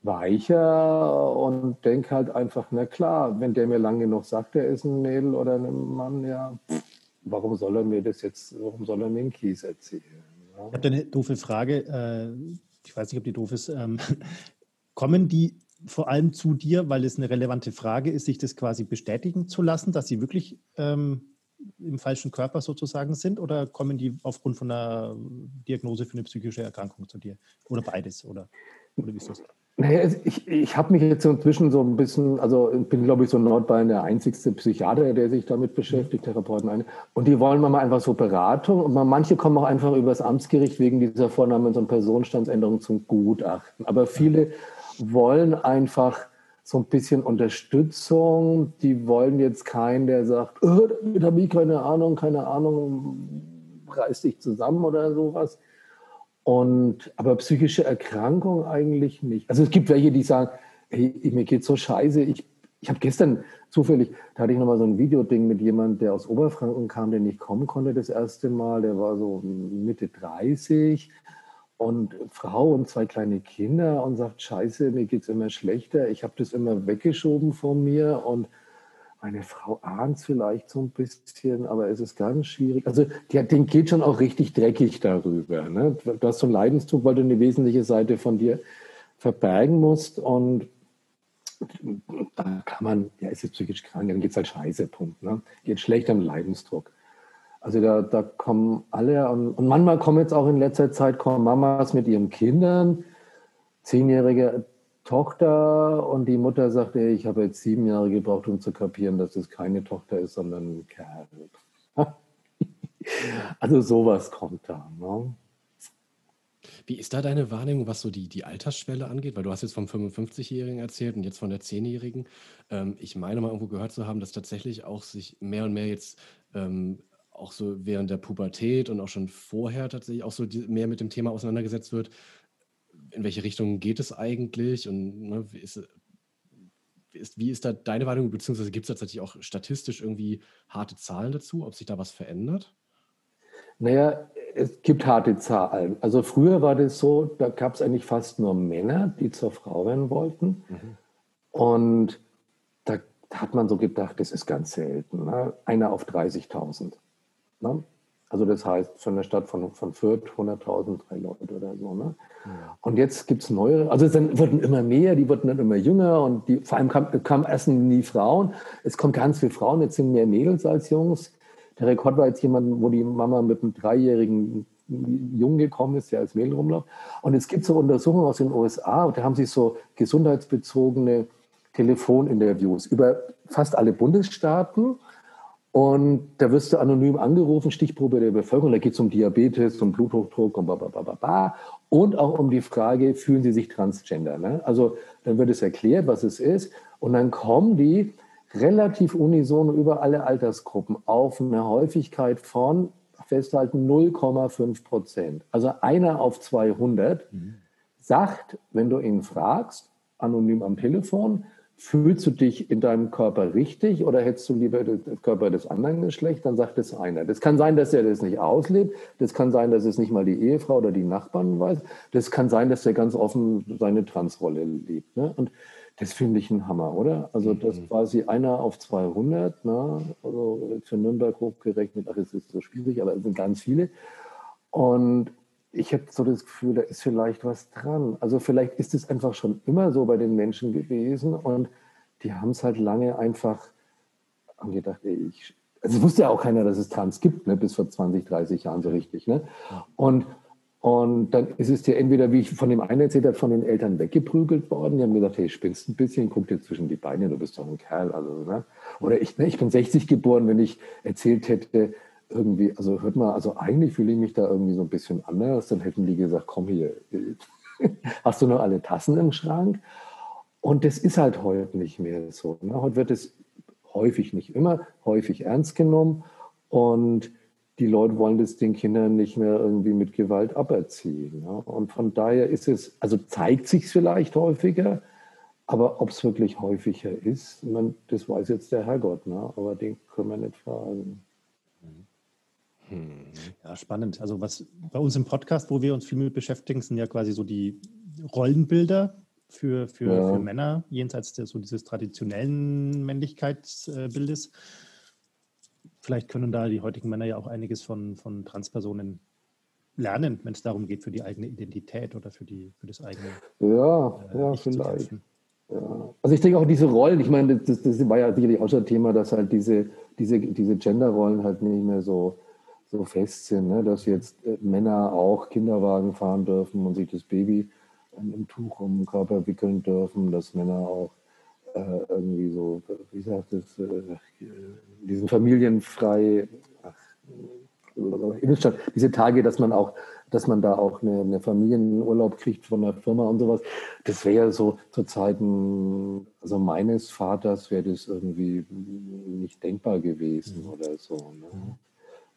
weicher und denke halt einfach, na klar, wenn der mir lange genug sagt, er ist ein Mädel oder ein Mann, ja, warum soll er mir das jetzt, warum soll er mir einen Kies erzählen? Ja? Ich habe eine doofe Frage, äh, ich weiß nicht, ob die doof ist. Ähm, kommen die vor allem zu dir, weil es eine relevante Frage ist, sich das quasi bestätigen zu lassen, dass sie wirklich ähm, im falschen Körper sozusagen sind oder kommen die aufgrund von einer Diagnose für eine psychische Erkrankung zu dir? Oder beides? Oder, oder wie ist das? Naja, ich, ich habe mich jetzt inzwischen so ein bisschen, also bin, glaube ich, so in Nordbayern der einzigste Psychiater, der sich damit beschäftigt, Therapeuten eine. Und die wollen mal einfach so Beratung. Und manche kommen auch einfach übers Amtsgericht wegen dieser Vorname und so Personenstandsänderung zum Gutachten. Aber viele wollen einfach so ein bisschen Unterstützung. Die wollen jetzt keinen, der sagt, oh, damit habe ich keine Ahnung, keine Ahnung, reiß dich zusammen oder sowas. Und, aber psychische Erkrankung eigentlich nicht. Also es gibt welche, die sagen, hey, mir geht so scheiße. Ich, ich habe gestern zufällig, da hatte ich nochmal so ein Videoding mit jemandem, der aus Oberfranken kam, der nicht kommen konnte das erste Mal. Der war so Mitte 30 und Frau und zwei kleine Kinder und sagt, scheiße, mir geht es immer schlechter. Ich habe das immer weggeschoben von mir und meine Frau ahnt vielleicht so ein bisschen, aber es ist ganz schwierig. Also die, den geht schon auch richtig dreckig darüber. Ne? Du hast so einen Leidensdruck, weil du eine wesentliche Seite von dir verbergen musst und da kann man, ja, ist jetzt psychisch krank, dann geht es halt scheiße, Punkt. Ne? Geht schlecht am Leidensdruck. Also da, da kommen alle und, und, manchmal kommen jetzt auch in letzter Zeit kommen Mamas mit ihren Kindern, zehnjährige Tochter und die Mutter sagt, ey, ich habe jetzt sieben Jahre gebraucht, um zu kapieren, dass es keine Tochter ist, sondern ein Kerl. also sowas kommt da. Ne? Wie ist da deine Wahrnehmung, was so die, die Altersschwelle angeht? Weil du hast jetzt vom 55-Jährigen erzählt und jetzt von der 10-Jährigen. Ähm, ich meine mal irgendwo gehört zu haben, dass tatsächlich auch sich mehr und mehr jetzt ähm, auch so während der Pubertät und auch schon vorher tatsächlich auch so mehr mit dem Thema auseinandergesetzt wird. In welche Richtung geht es eigentlich und ne, wie, ist, ist, wie ist da deine Wahrnehmung, beziehungsweise gibt es tatsächlich auch statistisch irgendwie harte Zahlen dazu, ob sich da was verändert? Naja, es gibt harte Zahlen. Also früher war das so, da gab es eigentlich fast nur Männer, die zur Frau werden wollten. Mhm. Und da, hat man so gedacht, das ist ganz selten. Ne? Einer auf 30.000. Ne? Also das heißt, für eine Stadt von, von Fürth 100.000, drei Leute oder so. Ne? Ja. Und jetzt gibt es neue, also es wurden immer mehr, die wurden dann immer jünger und die, vor allem kamen kam erst nie Frauen. Es kommen ganz viele Frauen, jetzt sind mehr Mädels als Jungs. Der Rekord war jetzt jemand, wo die Mama mit einem dreijährigen Jungen gekommen ist, der als Mädel rumläuft. Und es gibt so Untersuchungen aus den USA, da haben sich so gesundheitsbezogene Telefoninterviews über fast alle Bundesstaaten Und da wirst du anonym angerufen, Stichprobe der Bevölkerung. Da geht es um Diabetes, um Bluthochdruck und bla, Und auch um die Frage, fühlen sie sich transgender? Ne? Also dann wird es erklärt, was es ist. Und dann kommen die relativ unisono über alle Altersgruppen auf eine Häufigkeit von, festhalten, 0,5 Prozent. Also einer auf 200 mhm. sagt, wenn du ihn fragst, anonym am Telefon, fühlst du dich in deinem Körper richtig oder hättest du lieber den Körper des anderen Geschlechts? Dann sagt es einer. Das kann sein, dass er das nicht auslebt. Das kann sein, dass es nicht mal die Ehefrau oder die Nachbarn weiß. Das kann sein, dass er ganz offen seine Transrolle lebt. Ne? Und das finde ich ein Hammer, oder? Also das ist mhm. quasi einer auf 200, ne? also für Nürnberg hochgerechnet, ach, es ist so schwierig, aber es sind ganz viele. Und ich habe so das Gefühl, da ist vielleicht was dran. Also vielleicht ist es einfach schon immer so bei den Menschen gewesen und die haben es halt lange einfach haben gedacht, ey, ich, also es wusste ja auch keiner, dass es Tanz gibt, ne, bis vor 20, 30 Jahren so richtig. Ne? Und, und dann ist es dir entweder, wie ich von dem einen erzählt habe, von den Eltern weggeprügelt worden. Die haben gesagt, hey, spinnst ein bisschen, guck dir zwischen die Beine, du bist doch ein Kerl. Also, ne? Oder ich, ne, ich bin 60 geboren, wenn ich erzählt hätte, irgendwie, also hört mal, also eigentlich fühle ich mich da irgendwie so ein bisschen anders. Dann hätten die gesagt, komm hier, hast du noch alle Tassen im Schrank? Und das ist halt heute nicht mehr so. Ne? Heute wird es häufig, nicht immer, häufig ernst genommen. Und die Leute wollen das den Kindern nicht mehr irgendwie mit Gewalt aberziehen. Ne? Und von daher ist es, also zeigt sich vielleicht häufiger, aber ob es wirklich häufiger ist, man, das weiß jetzt der Herrgott. Ne? Aber den können wir nicht fragen. Hm. Ja, spannend. Also was bei uns im Podcast, wo wir uns viel mit beschäftigen, sind ja quasi so die Rollenbilder für, für, ja. für Männer, jenseits der, so dieses traditionellen Männlichkeitsbildes. Vielleicht können da die heutigen Männer ja auch einiges von, von Transpersonen lernen, wenn es darum geht, für die eigene Identität oder für, die, für das eigene. Ja, äh, ja, vielleicht. Ja. Also ich denke auch diese Rollen, ich meine, das, das war ja sicherlich auch schon Thema, dass halt diese, diese, diese Gender-Rollen halt nicht mehr so so fest sind, ne? dass jetzt äh, Männer auch Kinderwagen fahren dürfen und sich das Baby ähm, im Tuch um den Körper wickeln dürfen, dass Männer auch äh, irgendwie so, wie sagt es, äh, diesen familienfrei, ach, diese Tage, dass man auch, dass man da auch eine, eine Familienurlaub kriegt von der Firma und sowas, das wäre ja so zu Zeiten also meines Vaters wäre das irgendwie nicht denkbar gewesen mhm. oder so. Ne?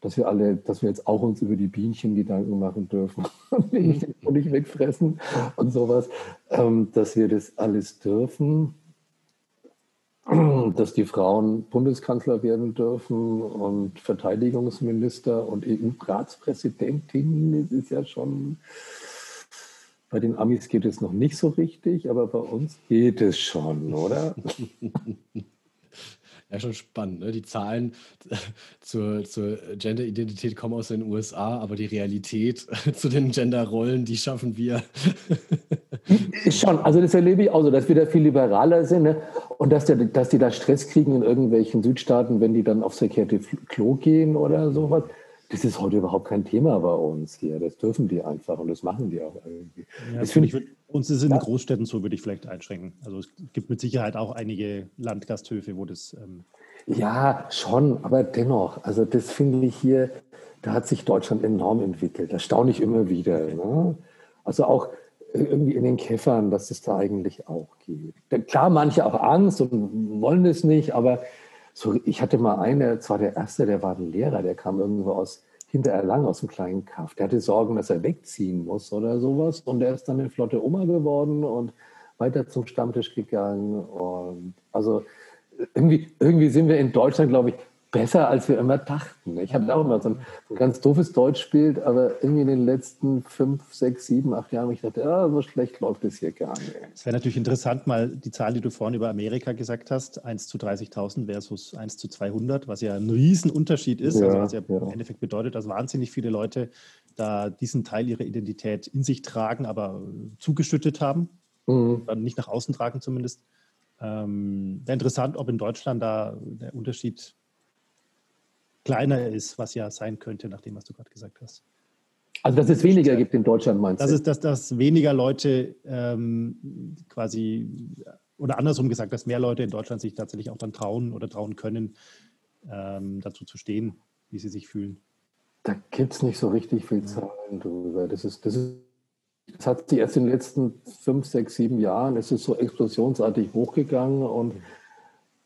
Dass wir alle, dass wir jetzt auch uns über die Bienchen Gedanken machen dürfen und nicht, und nicht wegfressen und sowas, ähm, dass wir das alles dürfen, dass die Frauen Bundeskanzler werden dürfen und Verteidigungsminister und EU-Ratspräsidentin, das ist ja schon, bei den Amis geht es noch nicht so richtig, aber bei uns geht es schon, oder? Ja, schon spannend. Ne? Die Zahlen zur, zur Gender-Identität kommen aus den USA, aber die Realität zu den Gender-Rollen, die schaffen wir. schon, also das erlebe ich auch so, dass wir da viel liberaler sind ne? und dass, der, dass die da Stress kriegen in irgendwelchen Südstaaten, wenn die dann aufs verkehrte Klo gehen oder sowas. Das ist heute überhaupt kein Thema bei uns hier. Das dürfen die einfach und das machen die auch irgendwie. Ja, das finde ich. Uns ist in ja. Großstädten so, würde ich vielleicht einschränken. Also es gibt mit Sicherheit auch einige Landgasthöfe, wo das. Ähm ja, schon, aber dennoch. Also das finde ich hier, da hat sich Deutschland enorm entwickelt. Das staune ich immer wieder. Ne? Also auch irgendwie in den Käffern, dass es da eigentlich auch geht. Klar, manche auch Angst und wollen es nicht, aber so, ich hatte mal einen, zwar der erste, der war ein Lehrer, der kam irgendwo aus Hintererlangen, aus einem kleinen Kaff. Der hatte Sorgen, dass er wegziehen muss oder sowas. Und er ist dann eine flotte Oma geworden und weiter zum Stammtisch gegangen. Und also irgendwie, irgendwie sind wir in Deutschland, glaube ich, besser, als wir immer dachten. Ich habe auch immer so ein, ein, ganz doofes Deutsch gespielt, aber irgendwie in den letzten fünf, sechs, sieben, acht Jahren habe ich gedacht, ja, so schlecht läuft es hier gar nicht. Es wäre natürlich interessant, mal die Zahl, die du vorhin über Amerika gesagt hast, 1 zu 30.000 versus 1 zu 200, was ja ein Riesenunterschied ist, ja, also was ja, ja, im Endeffekt bedeutet, dass wahnsinnig viele Leute da diesen Teil ihrer Identität in sich tragen, aber zugeschüttet haben, mhm. dann nicht nach außen tragen zumindest. Ähm, wäre interessant, ob in Deutschland da der Unterschied kleiner ist, was ja sein könnte, nach dem, was du gerade gesagt hast. Also dass es weniger gibt in Deutschland, meinst das du? Ist, dass, dass weniger Leute ähm, quasi, oder andersrum gesagt, dass mehr Leute in Deutschland sich tatsächlich auch dann trauen oder trauen können, ähm, dazu zu stehen, wie sie sich fühlen? Da gibt es nicht so richtig viel Zahlen drüber. Das ist, das ist das hat sich erst in den letzten fünf, sechs, sieben Jahren, es ist so explosionsartig hochgegangen und,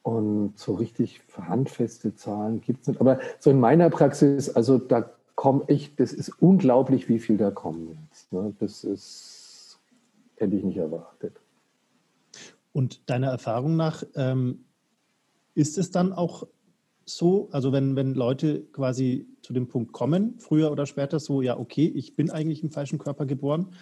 und so richtig handfeste Zahlen gibt es nicht. Aber so in meiner Praxis, also da komme ich, das ist unglaublich, wie viel da kommen jetzt. Ne? Das ist, hätte ich nicht erwartet. Und deiner Erfahrung nach, ähm, ist es dann auch so, also wenn, wenn Leute quasi zu dem Punkt kommen, früher oder später, so, ja, okay, ich bin eigentlich im falschen Körper geboren,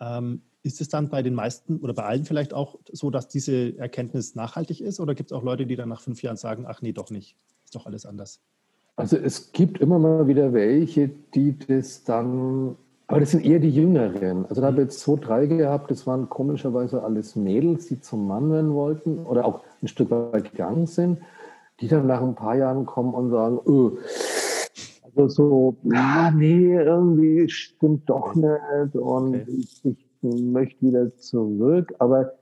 ähm, ist es dann bei den meisten oder bei allen vielleicht auch so, dass diese Erkenntnis nachhaltig ist? Oder gibt es auch Leute, die dann nach fünf Jahren sagen, ach nee, doch nicht, ist doch alles anders? Also es gibt immer mal wieder welche, die das dann, aber das sind eher die Jüngeren. Also da habe ich jetzt zwei, drei gehabt, das waren komischerweise alles Mädels, die zum Mann werden wollten oder auch ein Stück weit gegangen sind, die dann nach ein paar Jahren kommen und sagen, öh, also so, ah, nee, irgendwie stimmt doch nicht und okay. ich, ich, möchte wieder zurück. Aber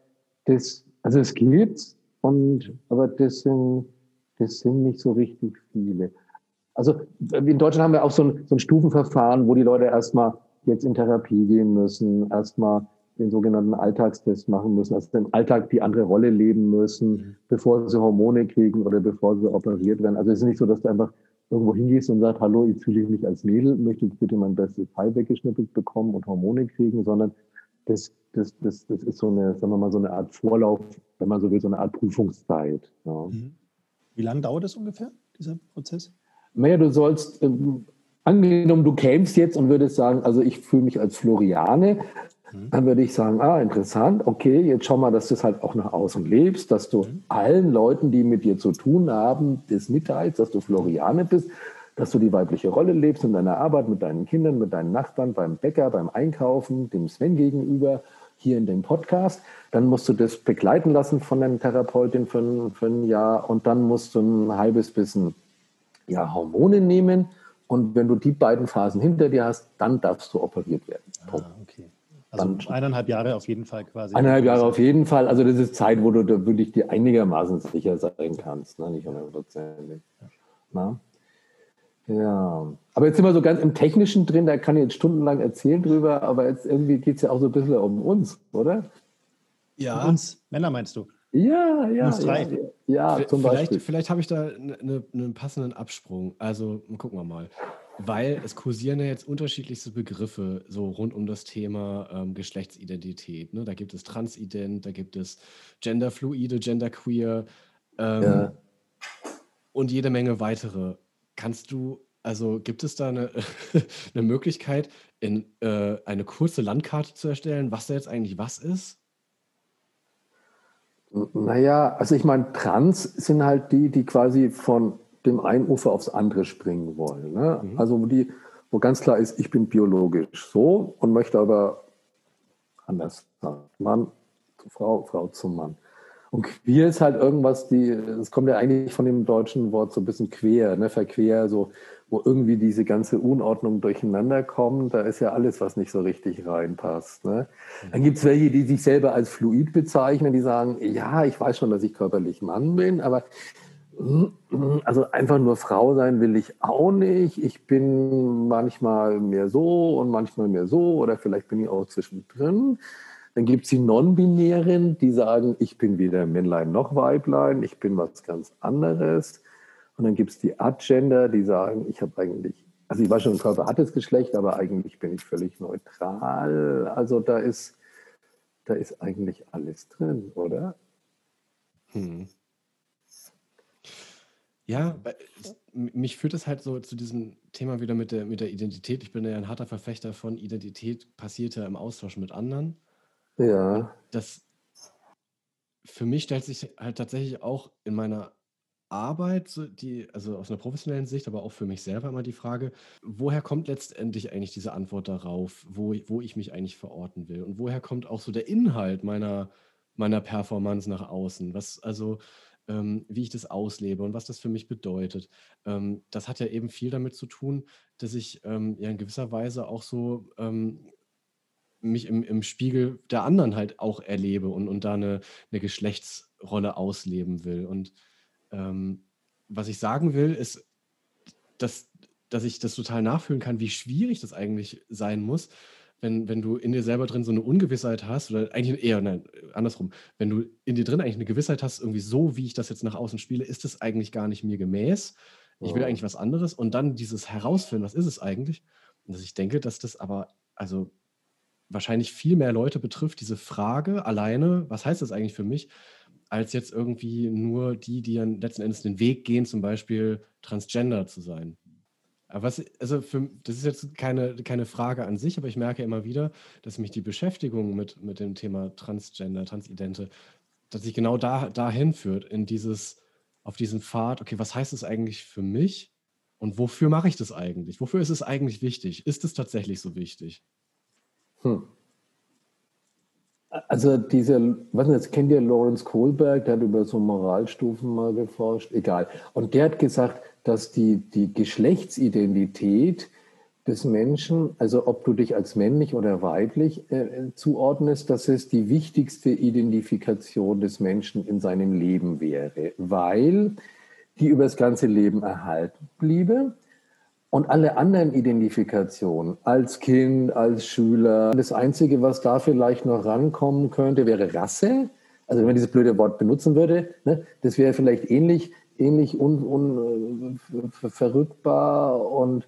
das, also es gibt und aber das sind, das sind nicht so richtig viele. Also in Deutschland haben wir auch so ein, so ein Stufenverfahren, wo die Leute erstmal jetzt in Therapie gehen müssen, erstmal den sogenannten Alltagstest machen müssen, also im Alltag die andere Rolle leben müssen, mhm. bevor sie Hormone kriegen oder bevor sie operiert werden. Also es ist nicht so, dass du einfach irgendwo hingehst und sagst, hallo, ich fühle mich als Mädel, möchte bitte mein bestes Teil weggeschnippelt bekommen und Hormone kriegen, sondern das, das, das, das ist so eine, sagen wir mal, so eine Art Vorlauf, wenn man so will, so eine Art Prüfungszeit. Ja. Mhm. Wie lange dauert das ungefähr, dieser Prozess? Naja, du sollst, ähm, angenommen, du kämst jetzt und würdest sagen, also ich fühle mich als Floriane. Dann würde ich sagen, ah, interessant, okay, jetzt schau mal, dass du es halt auch nach außen lebst, dass du mhm. allen Leuten, die mit dir zu tun haben, das mitteilst, dass du Floriane bist, dass du die weibliche Rolle lebst in deiner Arbeit mit deinen Kindern, mit deinen Nachbarn, beim Bäcker, beim Einkaufen, dem Sven gegenüber, hier in dem Podcast. Dann musst du das begleiten lassen von deiner Therapeutin für, für ein Jahr und dann musst du ein halbes bisschen ja, Hormone nehmen. Und wenn du die beiden Phasen hinter dir hast, dann darfst du operiert werden. Ah. Also dann, eineinhalb Jahre auf jeden Fall quasi. Eineinhalb Jahre auf jeden Fall. Also das ist Zeit, wo du da wirklich dir einigermaßen sicher sein kannst. Ne? Nicht hundertprozentig. Ja. ja. Aber jetzt sind wir so ganz im Technischen drin, da kann ich jetzt stundenlang erzählen drüber, aber jetzt irgendwie geht es ja auch so ein bisschen um uns, oder? Ja. Um uns, Männer meinst du? Ja, ja. Uns drei. Ja, ja zum vielleicht, Beispiel. Vielleicht habe ich da einen ne, ne passenden Absprung. Also gucken wir mal. Weil es kursieren ja jetzt unterschiedlichste Begriffe so rund um das Thema ähm, Geschlechtsidentität. Ne? Da gibt es Transident, da gibt es Genderfluide, Genderqueer ähm, ja. und jede Menge weitere. Kannst du, also gibt es da eine, eine Möglichkeit, in äh, eine kurze Landkarte zu erstellen, was da jetzt eigentlich was ist? Naja, also ich meine, Trans sind halt die, die quasi von dem einen Ufer aufs andere springen wollen. Ne? Mhm. Also wo, die, wo ganz klar ist, ich bin biologisch so und möchte aber anders sein. Mann zu Frau, Frau zum Mann. Und queer ist halt irgendwas, die, es kommt ja eigentlich von dem deutschen Wort so ein bisschen quer, ne, verquer, so, wo irgendwie diese ganze Unordnung durcheinander kommt. Da ist ja alles, was nicht so richtig reinpasst. Ne? Dann gibt es welche, die sich selber als fluid bezeichnen, die sagen, ja, ich weiß schon, dass ich körperlich Mann bin, aber also einfach nur Frau sein will ich auch nicht. Ich bin manchmal mehr so und manchmal mehr so oder vielleicht bin ich auch zwischendrin. Dann gibt es die Non-Binären, die sagen, ich bin weder Männlein noch Weiblein, ich bin was ganz anderes. Und dann gibt es die Agender, die sagen, ich habe eigentlich, also ich weiß schon, ein Körper hat das Geschlecht, aber eigentlich bin ich völlig neutral. Also da ist, da ist eigentlich alles drin, oder? Hm. Ja, mich führt es halt so zu diesem Thema wieder mit der, mit der Identität. Ich bin ja ein harter Verfechter von Identität, passiert ja im Austausch mit anderen. Ja. Das für mich stellt sich halt tatsächlich auch in meiner Arbeit, die, also aus einer professionellen Sicht, aber auch für mich selber immer die Frage, woher kommt letztendlich eigentlich diese Antwort darauf, wo, wo ich mich eigentlich verorten will? Und woher kommt auch so der Inhalt meiner, meiner Performance nach außen? Was, also, ähm, wie ich das auslebe und was das für mich bedeutet. Ähm, das hat ja eben viel damit zu tun, dass ich ähm, ja in gewisser Weise auch so ähm, mich im, im Spiegel der anderen halt auch erlebe und, und da eine, eine Geschlechtsrolle ausleben will. Und ähm, was ich sagen will, ist, dass, dass ich das total nachfühlen kann, wie schwierig das eigentlich sein muss, wenn, wenn du in dir selber drin so eine Ungewissheit hast, oder eigentlich eher, nein, andersrum, wenn du in dir drin eigentlich eine Gewissheit hast, irgendwie so, wie ich das jetzt nach außen spiele, ist das eigentlich gar nicht mir gemäß. Ich will eigentlich was anderes und dann dieses Herausfinden, was ist es eigentlich? Und dass ich denke, dass das aber, also wahrscheinlich viel mehr Leute betrifft, diese Frage alleine, was heißt das eigentlich für mich, als jetzt irgendwie nur die, die dann letzten Endes den Weg gehen, zum Beispiel Transgender zu sein. Was, also für, das ist jetzt keine, keine Frage an sich, aber ich merke immer wieder, dass mich die Beschäftigung mit, mit dem Thema Transgender, Transidente, dass sich genau da, dahin führt, in dieses, auf diesen Pfad, okay, was heißt das eigentlich für mich und wofür mache ich das eigentlich? Wofür ist es eigentlich wichtig? Ist es tatsächlich so wichtig? Hm. Also diese, was jetzt kennt ihr Lawrence Kohlberg, der hat über so Moralstufen mal geforscht, egal. Und der hat gesagt, dass die, die Geschlechtsidentität des Menschen, also ob du dich als männlich oder weiblich äh, zuordnest, dass es die wichtigste Identifikation des Menschen in seinem Leben wäre, weil die über das ganze Leben erhalten bliebe und alle anderen Identifikationen als Kind, als Schüler, das Einzige, was da vielleicht noch rankommen könnte, wäre Rasse. Also wenn man dieses blöde Wort benutzen würde, ne, das wäre vielleicht ähnlich, ähnlich un, un, äh, und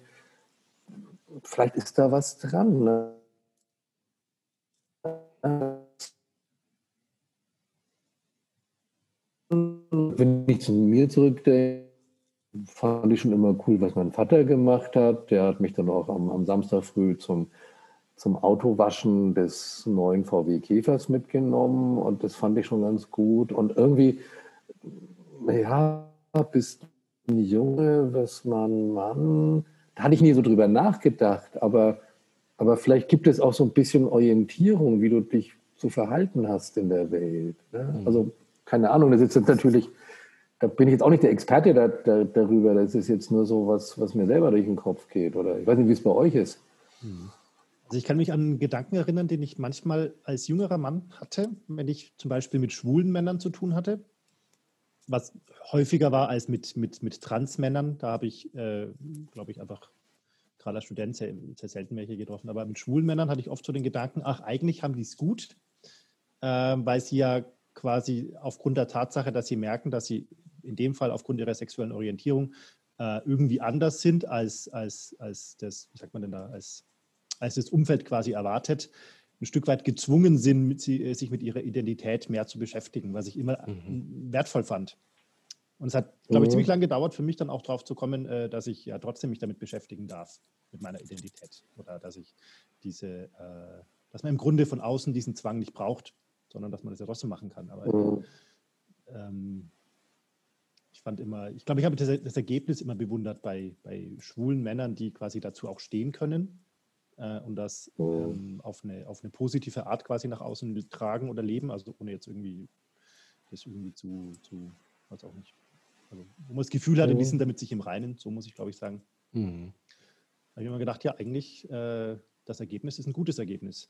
vielleicht ist da was dran. Ne? Wenn ich zu mir zurückdenke, fand ich schon immer cool, was mein Vater gemacht hat. Der hat mich dann auch am, am Samstag früh zum, zum Autowaschen des neuen VW Käfers mitgenommen und das fand ich schon ganz gut. Und irgendwie, ja, bist ein Junge, was man, Mann, da hatte ich nie so drüber nachgedacht, aber, aber vielleicht gibt es auch so ein bisschen Orientierung, wie du dich zu verhalten hast in der Welt. Ne? Mhm. Also, keine Ahnung, das ist jetzt natürlich da bin ich jetzt auch nicht der Experte da, da, darüber. Das ist jetzt nur so was, was mir selber durch den Kopf geht. Oder ich weiß nicht, wie es bei euch ist. Also ich kann mich an Gedanken erinnern, den ich manchmal als jüngerer Mann hatte, wenn ich zum Beispiel mit schwulen Männern zu tun hatte, was häufiger war als mit, mit, mit Transmännern. Da habe ich, äh, glaube ich, einfach gerade als Student sehr, sehr, selten welche getroffen. Aber mit schwulen Männern hatte ich oft so den Gedanken, ach, eigentlich haben die es gut, äh, weil sie ja quasi aufgrund der Tatsache, dass sie merken, dass sie in dem Fall aufgrund ihrer sexuellen Orientierung äh, irgendwie anders sind als, als, als das, wie sagt man denn da, als, als das Umfeld quasi erwartet, ein Stück weit gezwungen sind, mit sie, äh, sich mit ihrer Identität mehr zu beschäftigen, was ich immer mhm. wertvoll fand. Und es hat, glaube ich, mhm. ziemlich lange gedauert für mich dann auch darauf zu kommen, äh, dass ich ja trotzdem mich damit beschäftigen darf, mit meiner Identität. Oder dass ich diese, äh, dass man im Grunde von außen diesen Zwang nicht braucht, sondern dass man das ja trotzdem machen kann. Aber mhm. ähm, ich fand immer, ich glaube, ich habe das, das, Ergebnis immer bewundert bei, bei schwulen Männern, die quasi dazu auch stehen können äh, und das oh. ähm, auf, eine, auf eine positive Art quasi nach außen tragen oder leben, also ohne jetzt irgendwie das irgendwie zu, zu weiß auch nicht. Also, wo man das Gefühl hatte, oh. die sind damit sich im Reinen, so muss ich glaube ich sagen. Mhm. Da habe ich immer gedacht, ja, eigentlich äh, das Ergebnis ist ein gutes Ergebnis.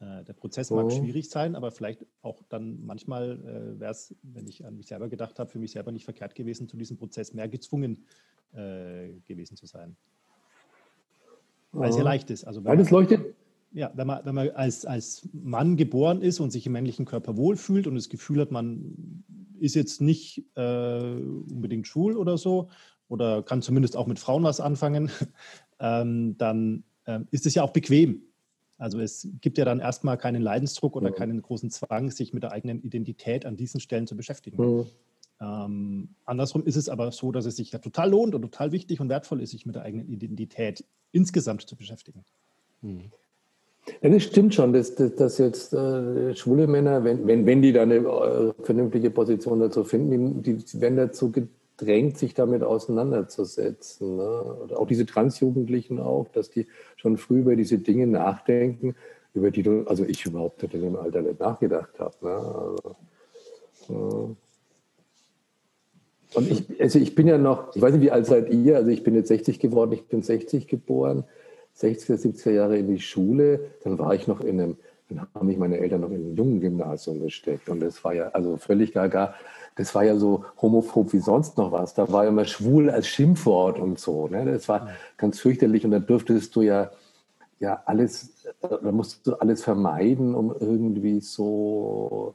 Äh, der Prozess mag oh. schwierig sein, aber vielleicht auch dann manchmal äh, wäre es, wenn ich an mich selber gedacht habe, für mich selber nicht verkehrt gewesen, zu diesem Prozess mehr gezwungen äh, gewesen zu sein. Weil es ja leicht ist. Also Weil es leuchtet. Ja, wenn man, wenn man als, als Mann geboren ist und sich im männlichen Körper wohlfühlt und das Gefühl hat, man ist jetzt nicht äh, unbedingt schwul oder so oder kann zumindest auch mit Frauen was anfangen, ähm, dann ähm, ist es ja auch bequem. Also es gibt ja dann erstmal keinen Leidensdruck oder ja. keinen großen Zwang, sich mit der eigenen Identität an diesen Stellen zu beschäftigen. Ja. Ähm, andersrum ist es aber so, dass es sich ja total lohnt und total wichtig und wertvoll ist, sich mit der eigenen Identität insgesamt zu beschäftigen. Mhm. Ja, das stimmt schon, dass, dass, dass jetzt äh, schwule Männer, wenn, wenn, wenn die da eine äh, vernünftige Position dazu finden, die, die werden dazu drängt, sich damit auseinanderzusetzen. Ne? Oder auch diese Transjugendlichen auch, dass die schon früh über diese Dinge nachdenken, über die du, also ich überhaupt in dem Alter nicht nachgedacht habe. Ne? Also, ja. Und ich, also ich bin ja noch, ich weiß nicht, wie alt seid ihr, also ich bin jetzt 60 geworden, ich bin 60 geboren, 60er, 70er Jahre in die Schule, dann war ich noch in einem dann haben mich meine Eltern noch in ein jungen Gymnasium gesteckt. Und das war ja also völlig gaga. Das war ja so homophob wie sonst noch was. Da war immer schwul als Schimpfwort und so. Ne? Das war ganz fürchterlich. Und da dürftest du ja, ja alles, da musst du alles vermeiden, um irgendwie so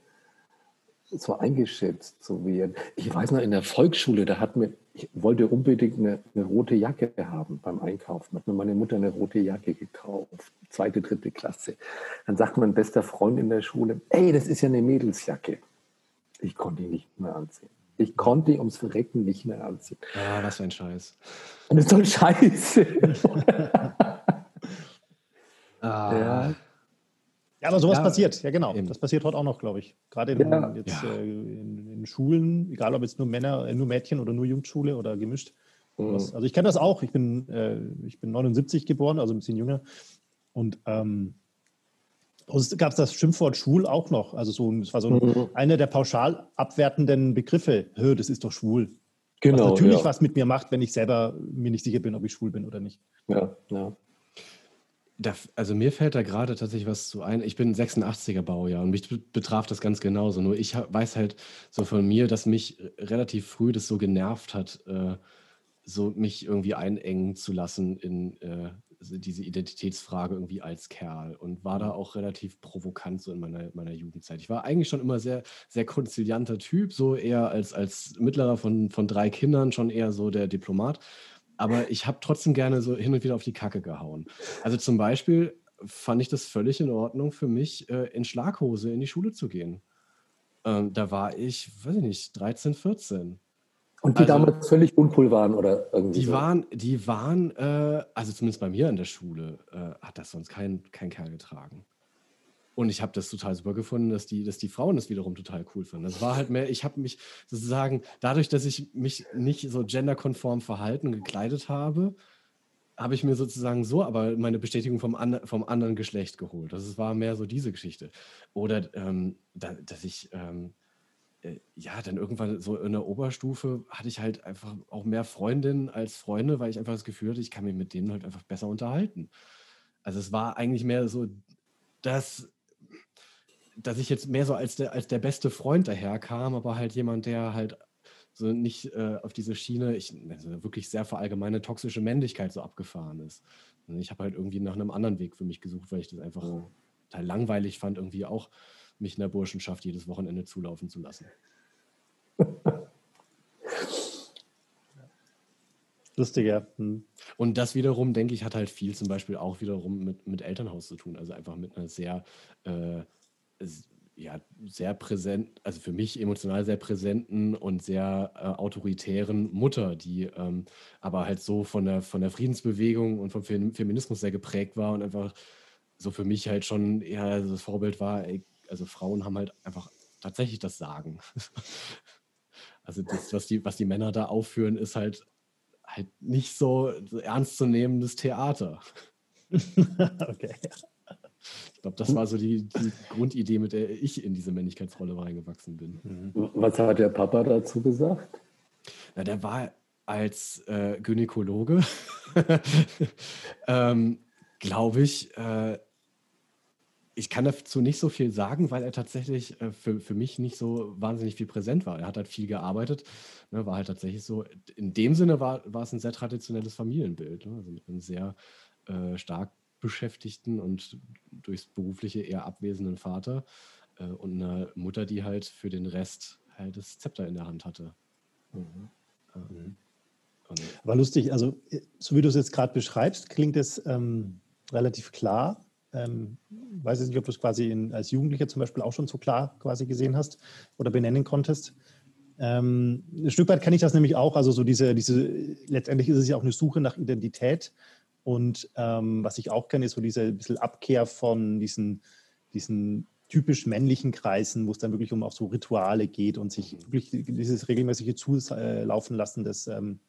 so eingeschätzt zu werden. Ich weiß noch, in der Volksschule, da hat mir, ich wollte unbedingt eine, eine, rote Jacke haben beim Einkaufen. Hat mir meine Mutter eine rote Jacke gekauft, zweite, dritte Klasse. Dann sagt mein bester Freund in der Schule, ey, das ist ja eine Mädelsjacke. Ich konnte die nicht mehr anziehen. Ich konnte die ums Verrecken nicht mehr anziehen. Ah, was für ein Scheiß. Das ist so ein Scheiß. ah. Ja. Ja, aber sowas ja, passiert, ja genau. Eben. Das passiert heute auch noch, glaube ich. Gerade in, ja. jetzt, ja. äh, in, in, Schulen, egal ob jetzt nur Männer, äh, nur Mädchen oder nur Jungschule oder gemischt. Mhm. Also ich kenne das auch. Ich bin, äh, ich bin 79 geboren, also ein bisschen jünger. Und ähm, es gab das Schimpfwort schwul auch noch. Also so, es war so ein, mhm. einer der pauschal abwertenden Begriffe. Hö, das ist doch schwul. Genau. Was natürlich was mit mir macht, wenn ich selber mir nicht sicher bin, ob ich schwul bin oder nicht. Ja, ja. Da, also mir fällt da gerade tatsächlich was zu ein. Ich bin 86er Baujahr und mich betraf das ganz genauso. Nur ich weiß halt so von mir, dass mich relativ früh das so genervt hat, äh, so mich irgendwie einengen zu lassen in äh, diese Identitätsfrage irgendwie als Kerl und war da auch relativ provokant so in meiner, meiner Jugendzeit. Ich war eigentlich schon immer sehr, sehr konzilianter Typ, so eher als, als mittlerer von, von drei Kindern, schon eher so der Diplomat aber ich habe trotzdem gerne so hin und wieder auf die Kacke gehauen. Also zum Beispiel fand ich das völlig in Ordnung für mich, äh, in Schlaghose in die Schule zu gehen. Ähm, da war ich, weiß ich nicht, 13, 14. Und die also, damals völlig uncool waren oder irgendwie? Die so. waren, die waren äh, also zumindest bei mir an der Schule, äh, hat das sonst kein, kein Kerl getragen. Und ich habe das total super gefunden, dass die, dass die Frauen das wiederum total cool fanden. Das war halt mehr, ich habe mich sozusagen, dadurch, dass ich mich nicht so genderkonform verhalten gekleidet habe, habe ich mir sozusagen so aber meine Bestätigung vom, an, vom anderen Geschlecht geholt. Das war mehr so diese Geschichte. Oder ähm, da, dass ich, ähm, äh, ja, dann irgendwann so in der Oberstufe hatte ich halt einfach auch mehr Freundinnen als Freunde, weil ich einfach das Gefühl hatte, ich kann mich mit denen halt einfach besser unterhalten. Also es war eigentlich mehr so das, dass ich jetzt mehr so als der, als der beste Freund daherkam, aber halt jemand, der halt so nicht äh, auf diese Schiene, ich also wirklich sehr verallgemeine toxische Männlichkeit so abgefahren ist. Und ich habe halt irgendwie nach einem anderen Weg für mich gesucht, weil ich das einfach oh. total langweilig fand, irgendwie auch mich in der Burschenschaft jedes Wochenende zulaufen zu lassen. Lustig, ja. Hm. Und das wiederum, denke ich, hat halt viel zum Beispiel auch wiederum mit, mit Elternhaus zu tun. Also einfach mit einer sehr äh, ja, sehr präsent, also für mich emotional sehr präsenten und sehr äh, autoritären Mutter, die ähm, aber halt so von der, von der Friedensbewegung und vom Feminismus sehr geprägt war und einfach so für mich halt schon eher das Vorbild war, ey, also Frauen haben halt einfach tatsächlich das Sagen. also das, was die, was die Männer da aufführen, ist halt halt nicht so, ernstzunehmendes Theater. okay. Ich glaube, das war so die, die, Grundidee, mit der ich in diese Männlichkeitsrolle reingewachsen bin. Mhm. Was hat der Papa dazu gesagt? Na, der war als äh, Gynäkologe, ähm, glaube ich, äh, ich kann dazu nicht so viel sagen, weil er tatsächlich äh, für, für mich nicht so wahnsinnig viel präsent war. Er hat halt viel gearbeitet, ne, war halt tatsächlich so, in dem Sinne war, war es ein sehr traditionelles Familienbild, ne, also mit einem sehr äh, stark Beschäftigten und durchs berufliche eher abwesenden Vater äh, und eine Mutter, die halt für den Rest halt das Zepter in der Hand hatte. Mhm. Ähm, Aber lustig, also so wie du es jetzt gerade beschreibst, klingt es ähm, relativ klar. Ähm, weiß ich nicht, ob du es quasi in, als Jugendlicher zum Beispiel auch schon so klar quasi gesehen hast oder benennen konntest. Ähm, ein Stück weit kenne ich das nämlich auch. Also so diese, diese, letztendlich ist es ja auch eine Suche nach Identität und ähm, was ich auch kenne, ist so diese bisschen Abkehr von diesen, diesen typisch männlichen Kreisen, wo es dann wirklich um auch so Rituale geht und sich mhm. wirklich dieses regelmäßige Zulaufen lassen, das, ähm,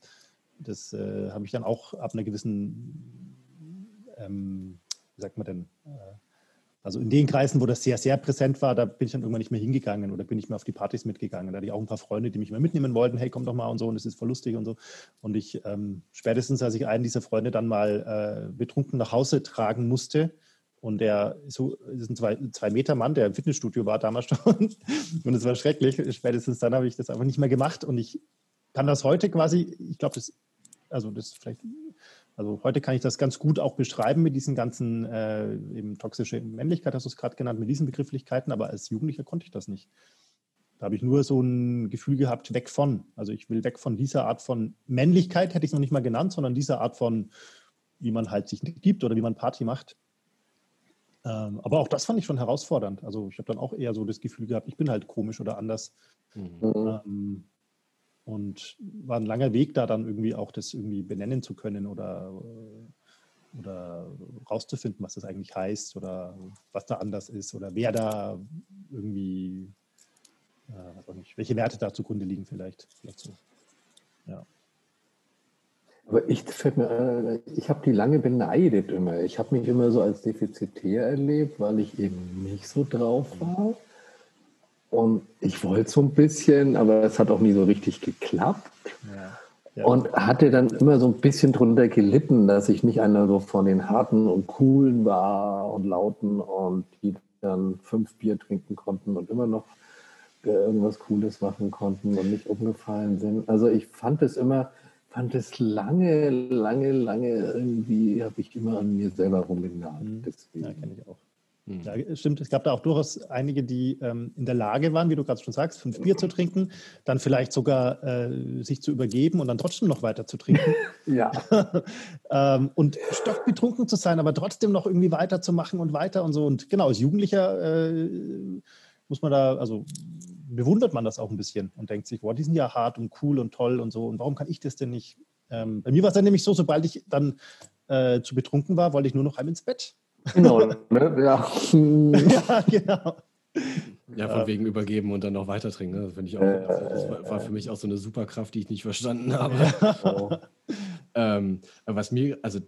das äh, habe ich dann auch ab einer gewissen, ähm, wie sagt man denn, äh, also in den Kreisen, wo das sehr, sehr präsent war, da bin ich dann irgendwann nicht mehr hingegangen oder bin ich mehr auf die Partys mitgegangen. Da hatte ich auch ein paar Freunde, die mich mal mitnehmen wollten, hey, komm doch mal und so, und es ist voll lustig und so. Und ich, ähm, spätestens als ich einen dieser Freunde dann mal äh, betrunken nach Hause tragen musste, Und der so, ist ein zwei, zwei Meter Mann, der im Fitnessstudio war damals schon. Und es war schrecklich. Spätestens dann habe ich das einfach nicht mehr gemacht. Und ich kann das heute quasi, ich glaube, das, also das vielleicht, also heute kann ich das ganz gut auch beschreiben mit diesen ganzen äh, eben toxische Männlichkeit, hast du es gerade genannt, mit diesen Begrifflichkeiten, aber als Jugendlicher konnte ich das nicht. Da habe ich nur so ein Gefühl gehabt, weg von. Also ich will weg von dieser Art von Männlichkeit, hätte ich es noch nicht mal genannt, sondern dieser Art von, wie man halt sich gibt oder wie man Party macht. Ähm, aber auch das fand ich schon herausfordernd. Also ich habe dann auch eher so das Gefühl gehabt, ich bin halt komisch oder anders. Mhm. Ähm, und war ein langer Weg da dann irgendwie auch das irgendwie benennen zu können oder, oder rauszufinden, was das eigentlich heißt oder was da anders ist oder wer da irgendwie, äh, weiß auch nicht, welche Werte da zugrunde liegen vielleicht. vielleicht so. Ja. Aber ich ich habe die lange beneidet immer. Ich habe mich immer so als defizitär erlebt, weil ich eben nicht so drauf war. Und ich wollte so ein bisschen, aber es hat auch nie so richtig geklappt. Ja. Ja. Und hatte dann immer so ein bisschen drunter gelitten, dass ich nicht einer so von den harten und coolen war und lauten und die dann fünf Bier trinken konnten und immer noch irgendwas Cooles machen konnten und nicht umgefallen sind. Also ich fand es immer, fand es lange, lange, lange irgendwie, habe ich immer an mir selber rumgenagt. Mhm. Ja, kenne ich auch. Mhm. Ja, stimmt. Es gab da auch durchaus einige, die ähm, in der Lage waren, wie du gerade schon sagst, fünf Bier zu trinken, dann vielleicht sogar äh, sich zu übergeben und dann trotzdem noch weiter zu trinken. ja. ähm, und stockbetrunken zu sein, aber trotzdem noch irgendwie weiterzumachen und weiter und so. Und genau, als Jugendlicher äh, muss man da, also bewundert man das auch ein bisschen und denkt sich, boah, die sind ja hart und cool und toll und so. Und warum kann ich das denn nicht? Ähm, bei mir war es dann nämlich so, sobald ich dann äh, zu betrunken war, wollte ich nur noch heim ins Bett. Genau, ne? ja. ja, genau. Ja, von wegen übergeben und dann noch weiter trinken. Ne? Das, ich auch, das war für mich auch so eine Superkraft, die ich nicht verstanden habe. Oh. ähm, was mir, also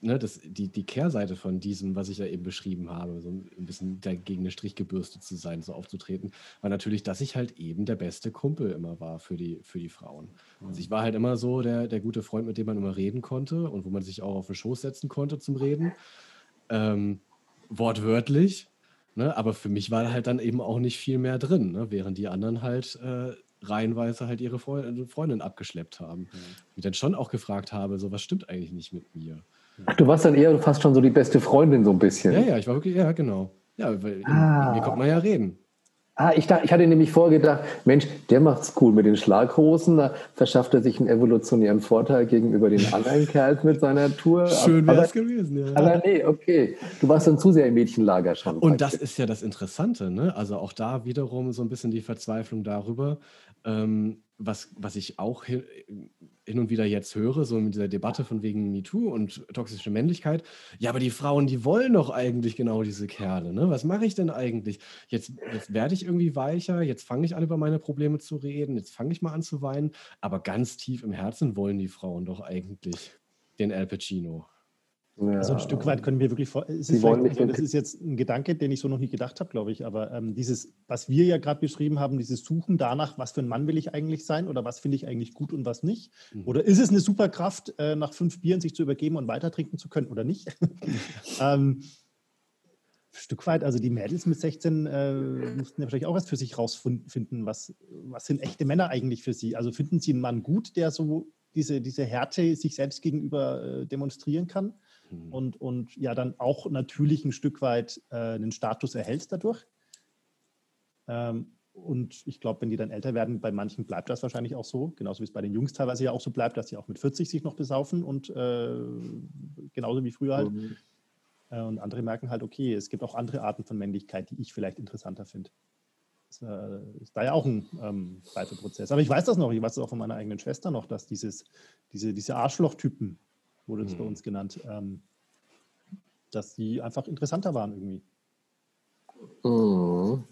ne, das, die, die Kehrseite von diesem, was ich ja eben beschrieben habe, so ein bisschen dagegen eine Strich gebürstet zu sein, so aufzutreten, war natürlich, dass ich halt eben der beste Kumpel immer war für die, für die Frauen. Also ich war halt immer so der, der gute Freund, mit dem man immer reden konnte und wo man sich auch auf den Schoß setzen konnte zum Reden ähm, wortwörtlich. Ne? Aber für mich war halt dann eben auch nicht viel mehr drin, ne? während die anderen halt äh, reihenweise halt ihre Freundin, Freundin abgeschleppt haben. Mhm. Ich dann schon auch gefragt habe, so was stimmt eigentlich nicht mit mir. Ach, du warst dann eher fast schon so die beste Freundin so ein bisschen. Ja, ja, ich war wirklich, ja, genau. Ja, weil ah. mir kommt man ja reden. Ah, ich, dachte, ich hatte nämlich vorgedacht, Mensch, der macht's cool mit den Schlaghosen, da verschafft er sich einen evolutionären Vorteil gegenüber den anderen Kerls mit seiner Tour. Schön wäre es gewesen, ja. Aber nee, okay. Du warst dann zu sehr im Mädchenlager schon. Und das ist ja das Interessante, ne? Also auch da wiederum so ein bisschen die Verzweiflung darüber, ähm, was, was ich auch hin, und wieder jetzt höre, so mit dieser Debatte von wegen MeToo und toxische Männlichkeit. Ja, aber die Frauen, die wollen doch eigentlich genau diese Kerle. Ne? Was mache ich denn eigentlich? Jetzt, jetzt werde ich irgendwie weicher, jetzt fange ich an, über meine Probleme zu reden, jetzt fange ich mal an zu weinen. Aber ganz tief im Herzen wollen die Frauen doch eigentlich den Al Pacino. Ja. Also ein Stück weit können wir wirklich vor. Es ist also das ist jetzt ein Gedanke, den ich so noch nie gedacht habe, glaube ich. Aber ähm, dieses, was wir ja gerade beschrieben haben, dieses Suchen danach, was für ein Mann will ich eigentlich sein oder was finde ich eigentlich gut und was nicht. Mhm. Oder ist es eine Superkraft, äh, nach fünf Bieren sich zu übergeben und weiter trinken zu können oder nicht? ähm, Stück weit, also die Mädels mit 16 äh, mussten ja vielleicht auch erst für sich rausfinden, was, was sind echte Männer eigentlich für sie. Also finden sie einen Mann gut, der so diese, diese Härte sich selbst gegenüber äh, demonstrieren kann? Mhm. und, und ja dann auch natürlich ein Stück weit äh, einen Status erhältst dadurch. Ähm, und ich glaube, wenn die dann älter werden, bei manchen bleibt das wahrscheinlich auch so, genauso wie es bei den Jungs teilweise ja auch so bleibt, dass sie auch mit 40 sich noch besaufen und äh, genauso wie früher halt. Mhm. Äh, und andere merken halt, okay, es gibt auch andere Arten von Männlichkeit, die ich vielleicht interessanter finde. Das äh, ist da ja auch ein ähm, Reifeprozess. Aber ich weiß das noch, ich weiß das auch von meiner eigenen Schwester noch, dass dieses, diese, diese Arschlochtypen, wurde das mhm. bei uns genannt, ähm, dass die einfach interessanter waren irgendwie. Mhm.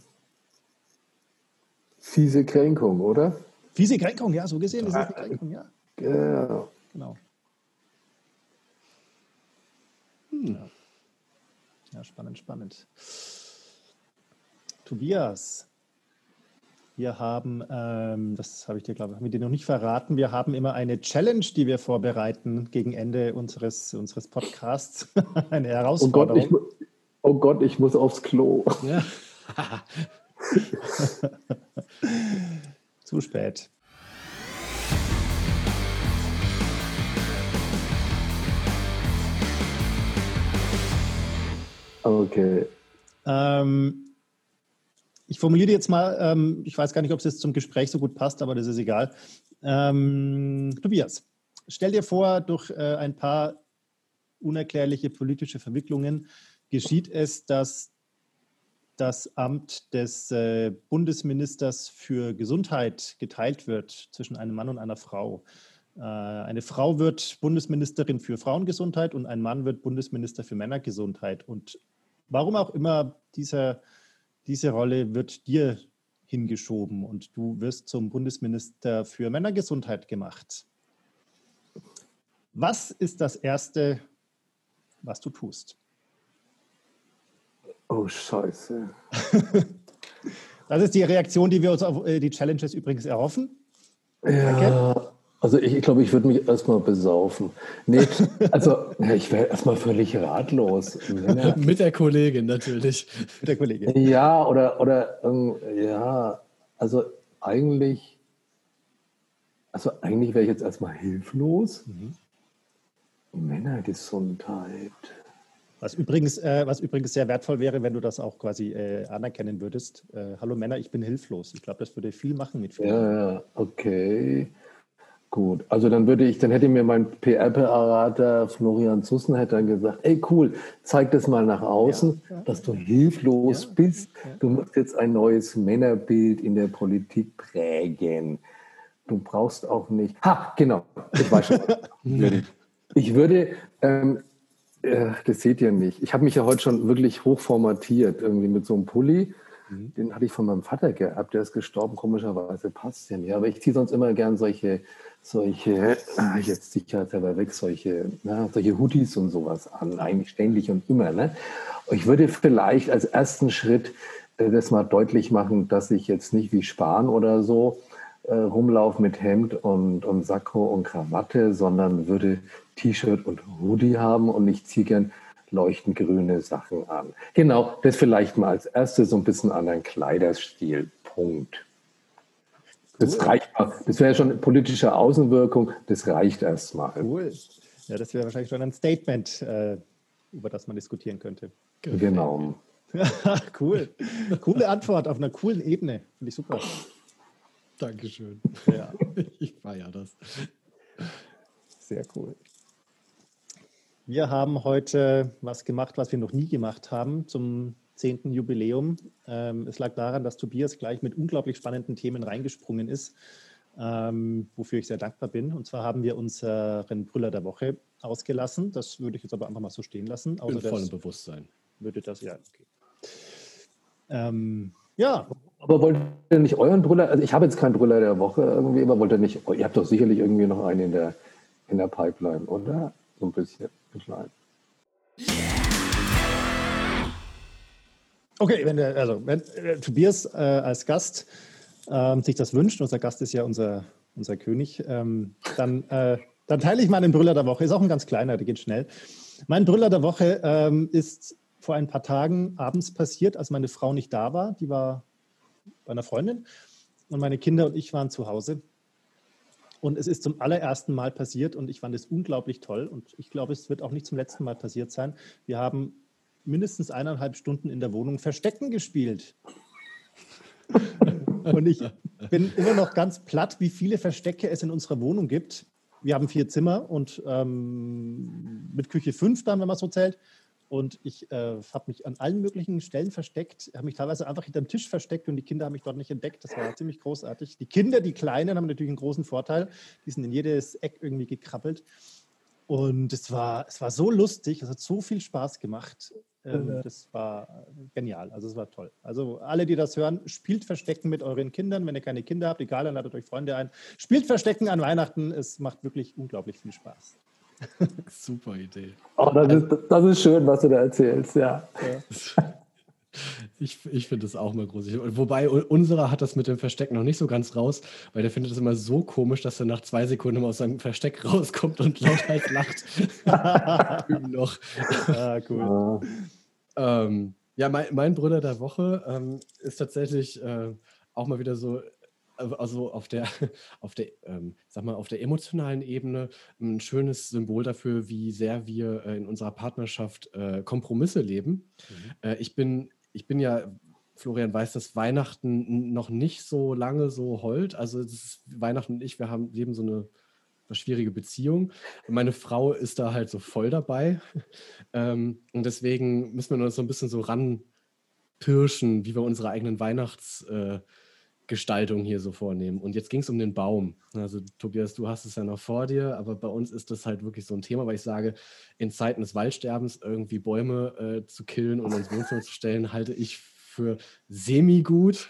Fiese Kränkung, oder? Fiese Kränkung, ja, so gesehen ist es eine Kränkung, ja. Ja. Genau. Hm. Ja. ja, spannend, spannend. Tobias, wir haben, ähm, das habe ich dir, glaube ich, dir noch nicht verraten, wir haben immer eine Challenge, die wir vorbereiten gegen Ende unseres, unseres Podcasts. eine Herausforderung. Oh Gott, Oh Gott, ich muss aufs Klo. Ja. Zu spät. Okay. Ähm, ich formuliere jetzt mal, ähm, ich weiß gar nicht, ob es jetzt zum Gespräch so gut passt, aber das ist egal. Ähm, Tobias, stell dir vor, durch äh, ein paar unerklärliche politische Verwicklungen geschieht es, dass das Amt des äh, Bundesministers für Gesundheit geteilt wird zwischen einem Mann und einer Frau. Äh, eine Frau wird Bundesministerin für Frauengesundheit und ein Mann wird Bundesminister für Männergesundheit. Und warum auch immer dieser, diese Rolle wird dir hingeschoben und du wirst zum Bundesminister für Männergesundheit gemacht. Was ist das Erste, was du tust? Oh, scheiße. das ist die Reaktion, die wir uns auf äh, die Challenges übrigens erhoffen. Ja, also ich, ich glaube, ich würde mich erstmal besaufen. Nee, also ich wäre erstmal völlig ratlos. Mit der Kollegin natürlich. Mit der Kollegin. Ja, oder, oder ähm, ja, also eigentlich, also eigentlich wäre ich jetzt erstmal hilflos. Mhm. Männergesundheit. Was übrigens, äh, was übrigens sehr wertvoll wäre, wenn du das auch quasi äh, anerkennen würdest. Äh, Hallo Männer, ich bin hilflos. Ich glaube, das würde viel machen mit vielen. Ja, ja, okay. Gut, also dann würde ich, dann hätte mir mein PR-Berater Florian Zussen hätte dann gesagt, ey cool, zeig das mal nach außen, ja, dass du hilflos ja, bist. Du musst jetzt ein neues Männerbild in der Politik prägen. Du brauchst auch nicht. Ha, genau, ich weiß schon. ich würde, ähm, äh, das seht ihr nicht. Ich habe mich ja heute schon wirklich hochformatiert, irgendwie mit so einem Pulli. Mhm. Den hatte ich von meinem Vater geerbt, der ist gestorben, komischerweise passt der mir. Aber ich ziehe sonst immer gern solche solche, ah, jetzt sicherheitshalber weg, solche, na, solche Hoodies und sowas an, eigentlich ständig und immer. Ne? Ich würde vielleicht als ersten Schritt äh, das mal deutlich machen, dass ich jetzt nicht wie Spahn oder so äh, rumlaufe mit Hemd und, und Sakko und Krawatte, sondern würde T-Shirt und Hoodie haben und ich ziehe gern leuchtend grüne Sachen an. Genau, das vielleicht mal als erstes so ein bisschen an einen Kleiderstil. Punkt. Das cool. reicht. Das wäre schon politische Außenwirkung. Das reicht erstmal. Cool. Ja, das wäre wahrscheinlich schon ein Statement, äh, über das man diskutieren könnte. Genau. cool. Coole Antwort auf einer coolen Ebene. Finde ich super. Dankeschön. Ja. Ich feiere das. Sehr cool. Wir haben heute was gemacht, was wir noch nie gemacht haben zum 10. Jubiläum. Ähm, es lag daran, dass Tobias gleich mit unglaublich spannenden Themen reingesprungen ist, ähm, wofür ich sehr dankbar bin. Und zwar haben wir unseren Brüller der Woche ausgelassen. Das würde ich jetzt aber einfach mal so stehen lassen. Außer In vollem Bewusstsein. Würde das, ja, okay. Ähm, ja. Aber wollt ihr nicht euren Brüller, also ich habe jetzt keinen Brüller der Woche irgendwie, aber wollt ihr nicht, ihr habt doch sicherlich irgendwie noch einen in der, in der Pipeline, oder? So ein bisschen, klein. Okay, wenn der, also wenn äh, Tobias äh, als Gast ähm, sich das wünscht, unser Gast ist ja unser, unser König, ähm, dann, äh, dann teile ich meinen Brüller der Woche. Ist auch ein ganz kleiner, der geht schnell. Mein Brüller der Woche ähm, ist vor ein paar Tagen abends passiert, als meine Frau nicht da war. Die war bei einer Freundin und meine Kinder und ich waren zu Hause. Und es ist zum allerersten Mal passiert und ich fand es unglaublich toll und ich glaube, es wird auch nicht zum letzten Mal passiert sein. Wir haben mindestens eineinhalb Stunden in der Wohnung Verstecken gespielt. Und ich bin immer noch ganz platt, wie viele Verstecke es in unserer Wohnung gibt. Wir haben vier Zimmer und ähm, mit Küche fünf dann, wenn man so zählt. Und ich äh, habe mich an allen möglichen Stellen versteckt, habe mich teilweise einfach hinter dem Tisch versteckt und die Kinder haben mich dort nicht entdeckt. Das war ziemlich großartig. Die Kinder, die Kleinen, haben natürlich einen großen Vorteil. Die sind in jedes Eck irgendwie gekrabbelt. Und es war, es war so lustig, es hat so viel Spaß gemacht. Ähm, das war genial, also es war toll. Also alle, die das hören, spielt Verstecken mit euren Kindern. Wenn ihr keine Kinder habt, egal, dann ladet euch Freunde ein. Spielt Verstecken an Weihnachten, es macht wirklich unglaublich viel Spaß. Super Idee. Oh, das, ist, das ist schön, was du da erzählst, ja. ja. Ich, ich finde das auch mal großartig. Wobei unserer hat das mit dem Versteck noch nicht so ganz raus, weil der findet es immer so komisch, dass er nach zwei Sekunden immer aus seinem Versteck rauskommt und lauthals lacht. Üben noch. Ah, cool. Ähm, ja, mein, mein, Bruder der Woche ähm, ist tatsächlich äh, auch mal wieder so also auf der, auf der, ähm, sag mal, auf der emotionalen Ebene ein schönes Symbol dafür, wie sehr wir äh, in unserer Partnerschaft äh, Kompromisse leben. Mhm. Äh, ich bin, ich bin ja, Florian weiß, dass Weihnachten noch nicht so lange so heult. Also ist, Weihnachten und ich, wir haben leben so eine, eine schwierige Beziehung. Meine Frau ist da halt so voll dabei. ähm, und deswegen müssen wir uns so ein bisschen so ranpirschen, wie wir unsere eigenen Weihnachts äh, Gestaltung hier so vornehmen. Und jetzt ging es um den Baum. Also Tobias, du hast es ja noch vor dir, aber bei uns ist das halt wirklich so ein Thema, weil ich sage, in Zeiten des Waldsterbens irgendwie Bäume äh, zu killen und ins Wohnzimmer zu stellen, halte ich für semi-gut.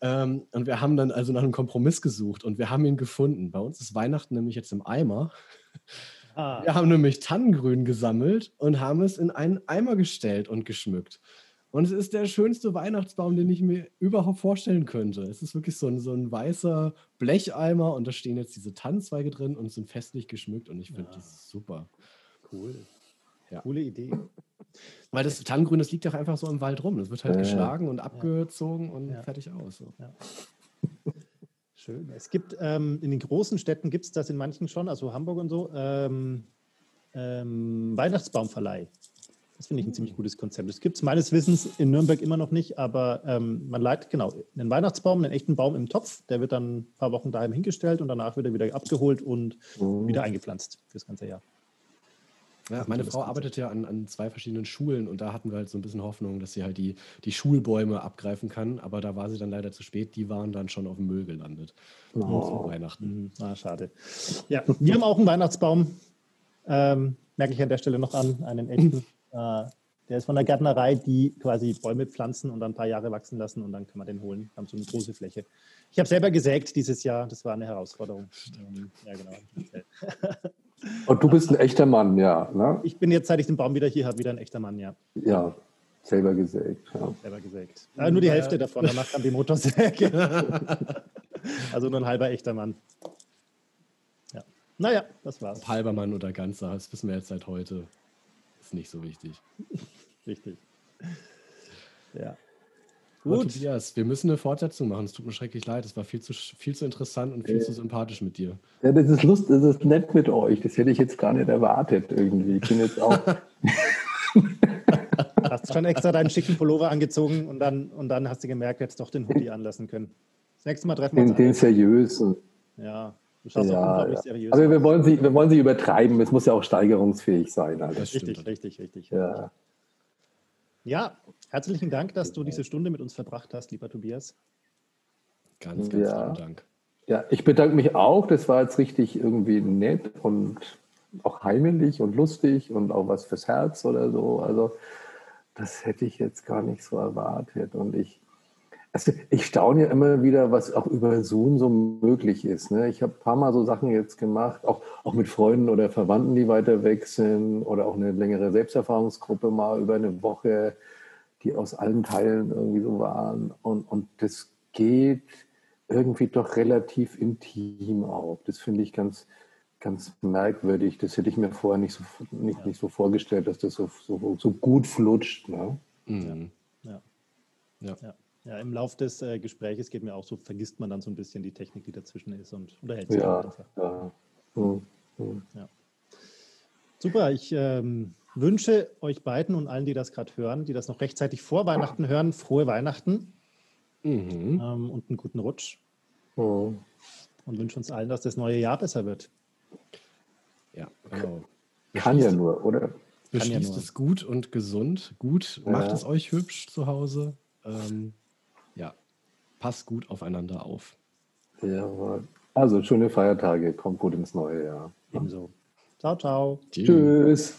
Ähm, und wir haben dann also nach einem Kompromiss gesucht und wir haben ihn gefunden. Bei uns ist Weihnachten nämlich jetzt im Eimer. Ah. Wir haben nämlich Tannengrün gesammelt und haben es in einen Eimer gestellt und geschmückt. Und es ist der schönste Weihnachtsbaum, den ich mir überhaupt vorstellen könnte. Es ist wirklich so ein, so ein weißer Blecheimer und da stehen jetzt diese Tannenzweige drin und sind festlich geschmückt und ich finde ja. das super. Cool. Ja. Coole Idee. Weil das Tannengrün, das liegt ja einfach so im Wald rum. Das wird halt äh, geschlagen und abgezogen ja. und ja. fertig aus. So. Schön. Es gibt ähm, in den großen Städten gibt es das in manchen schon, also Hamburg und so, ähm, ähm, Weihnachtsbaumverleih. Das finde ich ein ziemlich gutes Konzept. Das gibt es meines Wissens in Nürnberg immer noch nicht, aber ähm, man leitet genau einen Weihnachtsbaum, einen echten Baum im Topf. Der wird dann ein paar Wochen daheim hingestellt und danach wird er wieder abgeholt und mhm. wieder eingepflanzt für das ganze Jahr. Ja, meine Frau arbeitet ja an, an, zwei verschiedenen Schulen und da hatten wir halt so ein bisschen Hoffnung, dass sie halt die, die Schulbäume abgreifen kann, aber da war sie dann leider zu spät. Die waren dann schon auf dem Müll gelandet. Oh. Weihnachten. Mhm. Ah, schade. Ja, wir haben auch einen Weihnachtsbaum. Ähm, merke ich an der Stelle noch an, einen echten. Äh, der ist von der Gärtnerei, die quasi Bäume pflanzen und dann ein paar Jahre wachsen lassen und dann kann man den holen. Wir haben so eine große Fläche. Ich habe selber gesägt dieses Jahr, das war eine Herausforderung. Ähm, ja, genau. Und du bist ein echter Mann, ja. Ne? Ich bin jetzt, seit ich den Baum wieder hier habe, wieder ein echter Mann, ja. Ja, selber gesägt. Ja. Selber gesägt. Äh, nur die Hälfte davon, danach kam die Motorsäge. also nur ein halber echter Mann. Ja. Naja, das war's. Ob halber Mann oder ganzer, das wissen wir jetzt seit heute nicht so wichtig. Richtig. Ja. Gut. Tobias, wir müssen eine Fortsetzung machen. Es tut mir schrecklich leid. Es war viel zu, viel zu interessant und viel äh, zu sympathisch mit dir. Ja, das ist Lust, das ist nett mit euch. Das hätte ich jetzt gar nicht erwartet irgendwie. Ich bin jetzt auch. hast schon extra deinen schicken Pullover angezogen und dann, und dann hast du gemerkt, jetzt doch den Hoodie anlassen können. Das nächste Mal treffen wir uns. Den, den seriösen. Ja, Du schaust ja, auch unglaublich ja. seriös. Aber wir wollen, sie, wir wollen sie übertreiben. Es muss ja auch steigerungsfähig sein. Also. Richtig, richtig, richtig. Ja. ja, herzlichen Dank, dass du diese Stunde mit uns verbracht hast, lieber Tobias. Ganz, ganz ja. vielen Dank. Ja, ich bedanke mich auch. Das war jetzt richtig irgendwie nett und auch heimelig und lustig und auch was fürs Herz oder so. Also das hätte ich jetzt gar nicht so erwartet. Und ich also ich staune ja immer wieder, was auch über Zoom so möglich ist. Ne? Ich habe ein paar Mal so Sachen jetzt gemacht, auch, auch mit Freunden oder Verwandten, die weiter weg sind oder auch eine längere Selbsterfahrungsgruppe mal über eine Woche, die aus allen Teilen irgendwie so waren. Und, und das geht irgendwie doch relativ intim auch. Das finde ich ganz, ganz merkwürdig. Das hätte ich mir vorher nicht so, nicht, ja. nicht so vorgestellt, dass das so, so, so gut flutscht. Ne? Mhm. Ja. ja. ja. Ja, im Laufe des äh, Gespräches geht mir auch so, vergisst man dann so ein bisschen die Technik, die dazwischen ist und unterhält sich ja, einfach. Ja. Hm, hm. ja. Super, ich ähm, wünsche euch beiden und allen, die das gerade hören, die das noch rechtzeitig vor Weihnachten hören, frohe Weihnachten mhm. ähm, und einen guten Rutsch. Mhm. Und wünsche uns allen, dass das neue Jahr besser wird. Ja, genau. Kann ja nur, oder? Beschließt ja nur. es gut und gesund. Gut, macht es euch hübsch zu Hause. Ähm, ja, passt gut aufeinander auf. Ja, also schöne Feiertage, kommt gut ins neue Jahr. Ebenso. Ciao, ciao. Tschüss. Tschüss.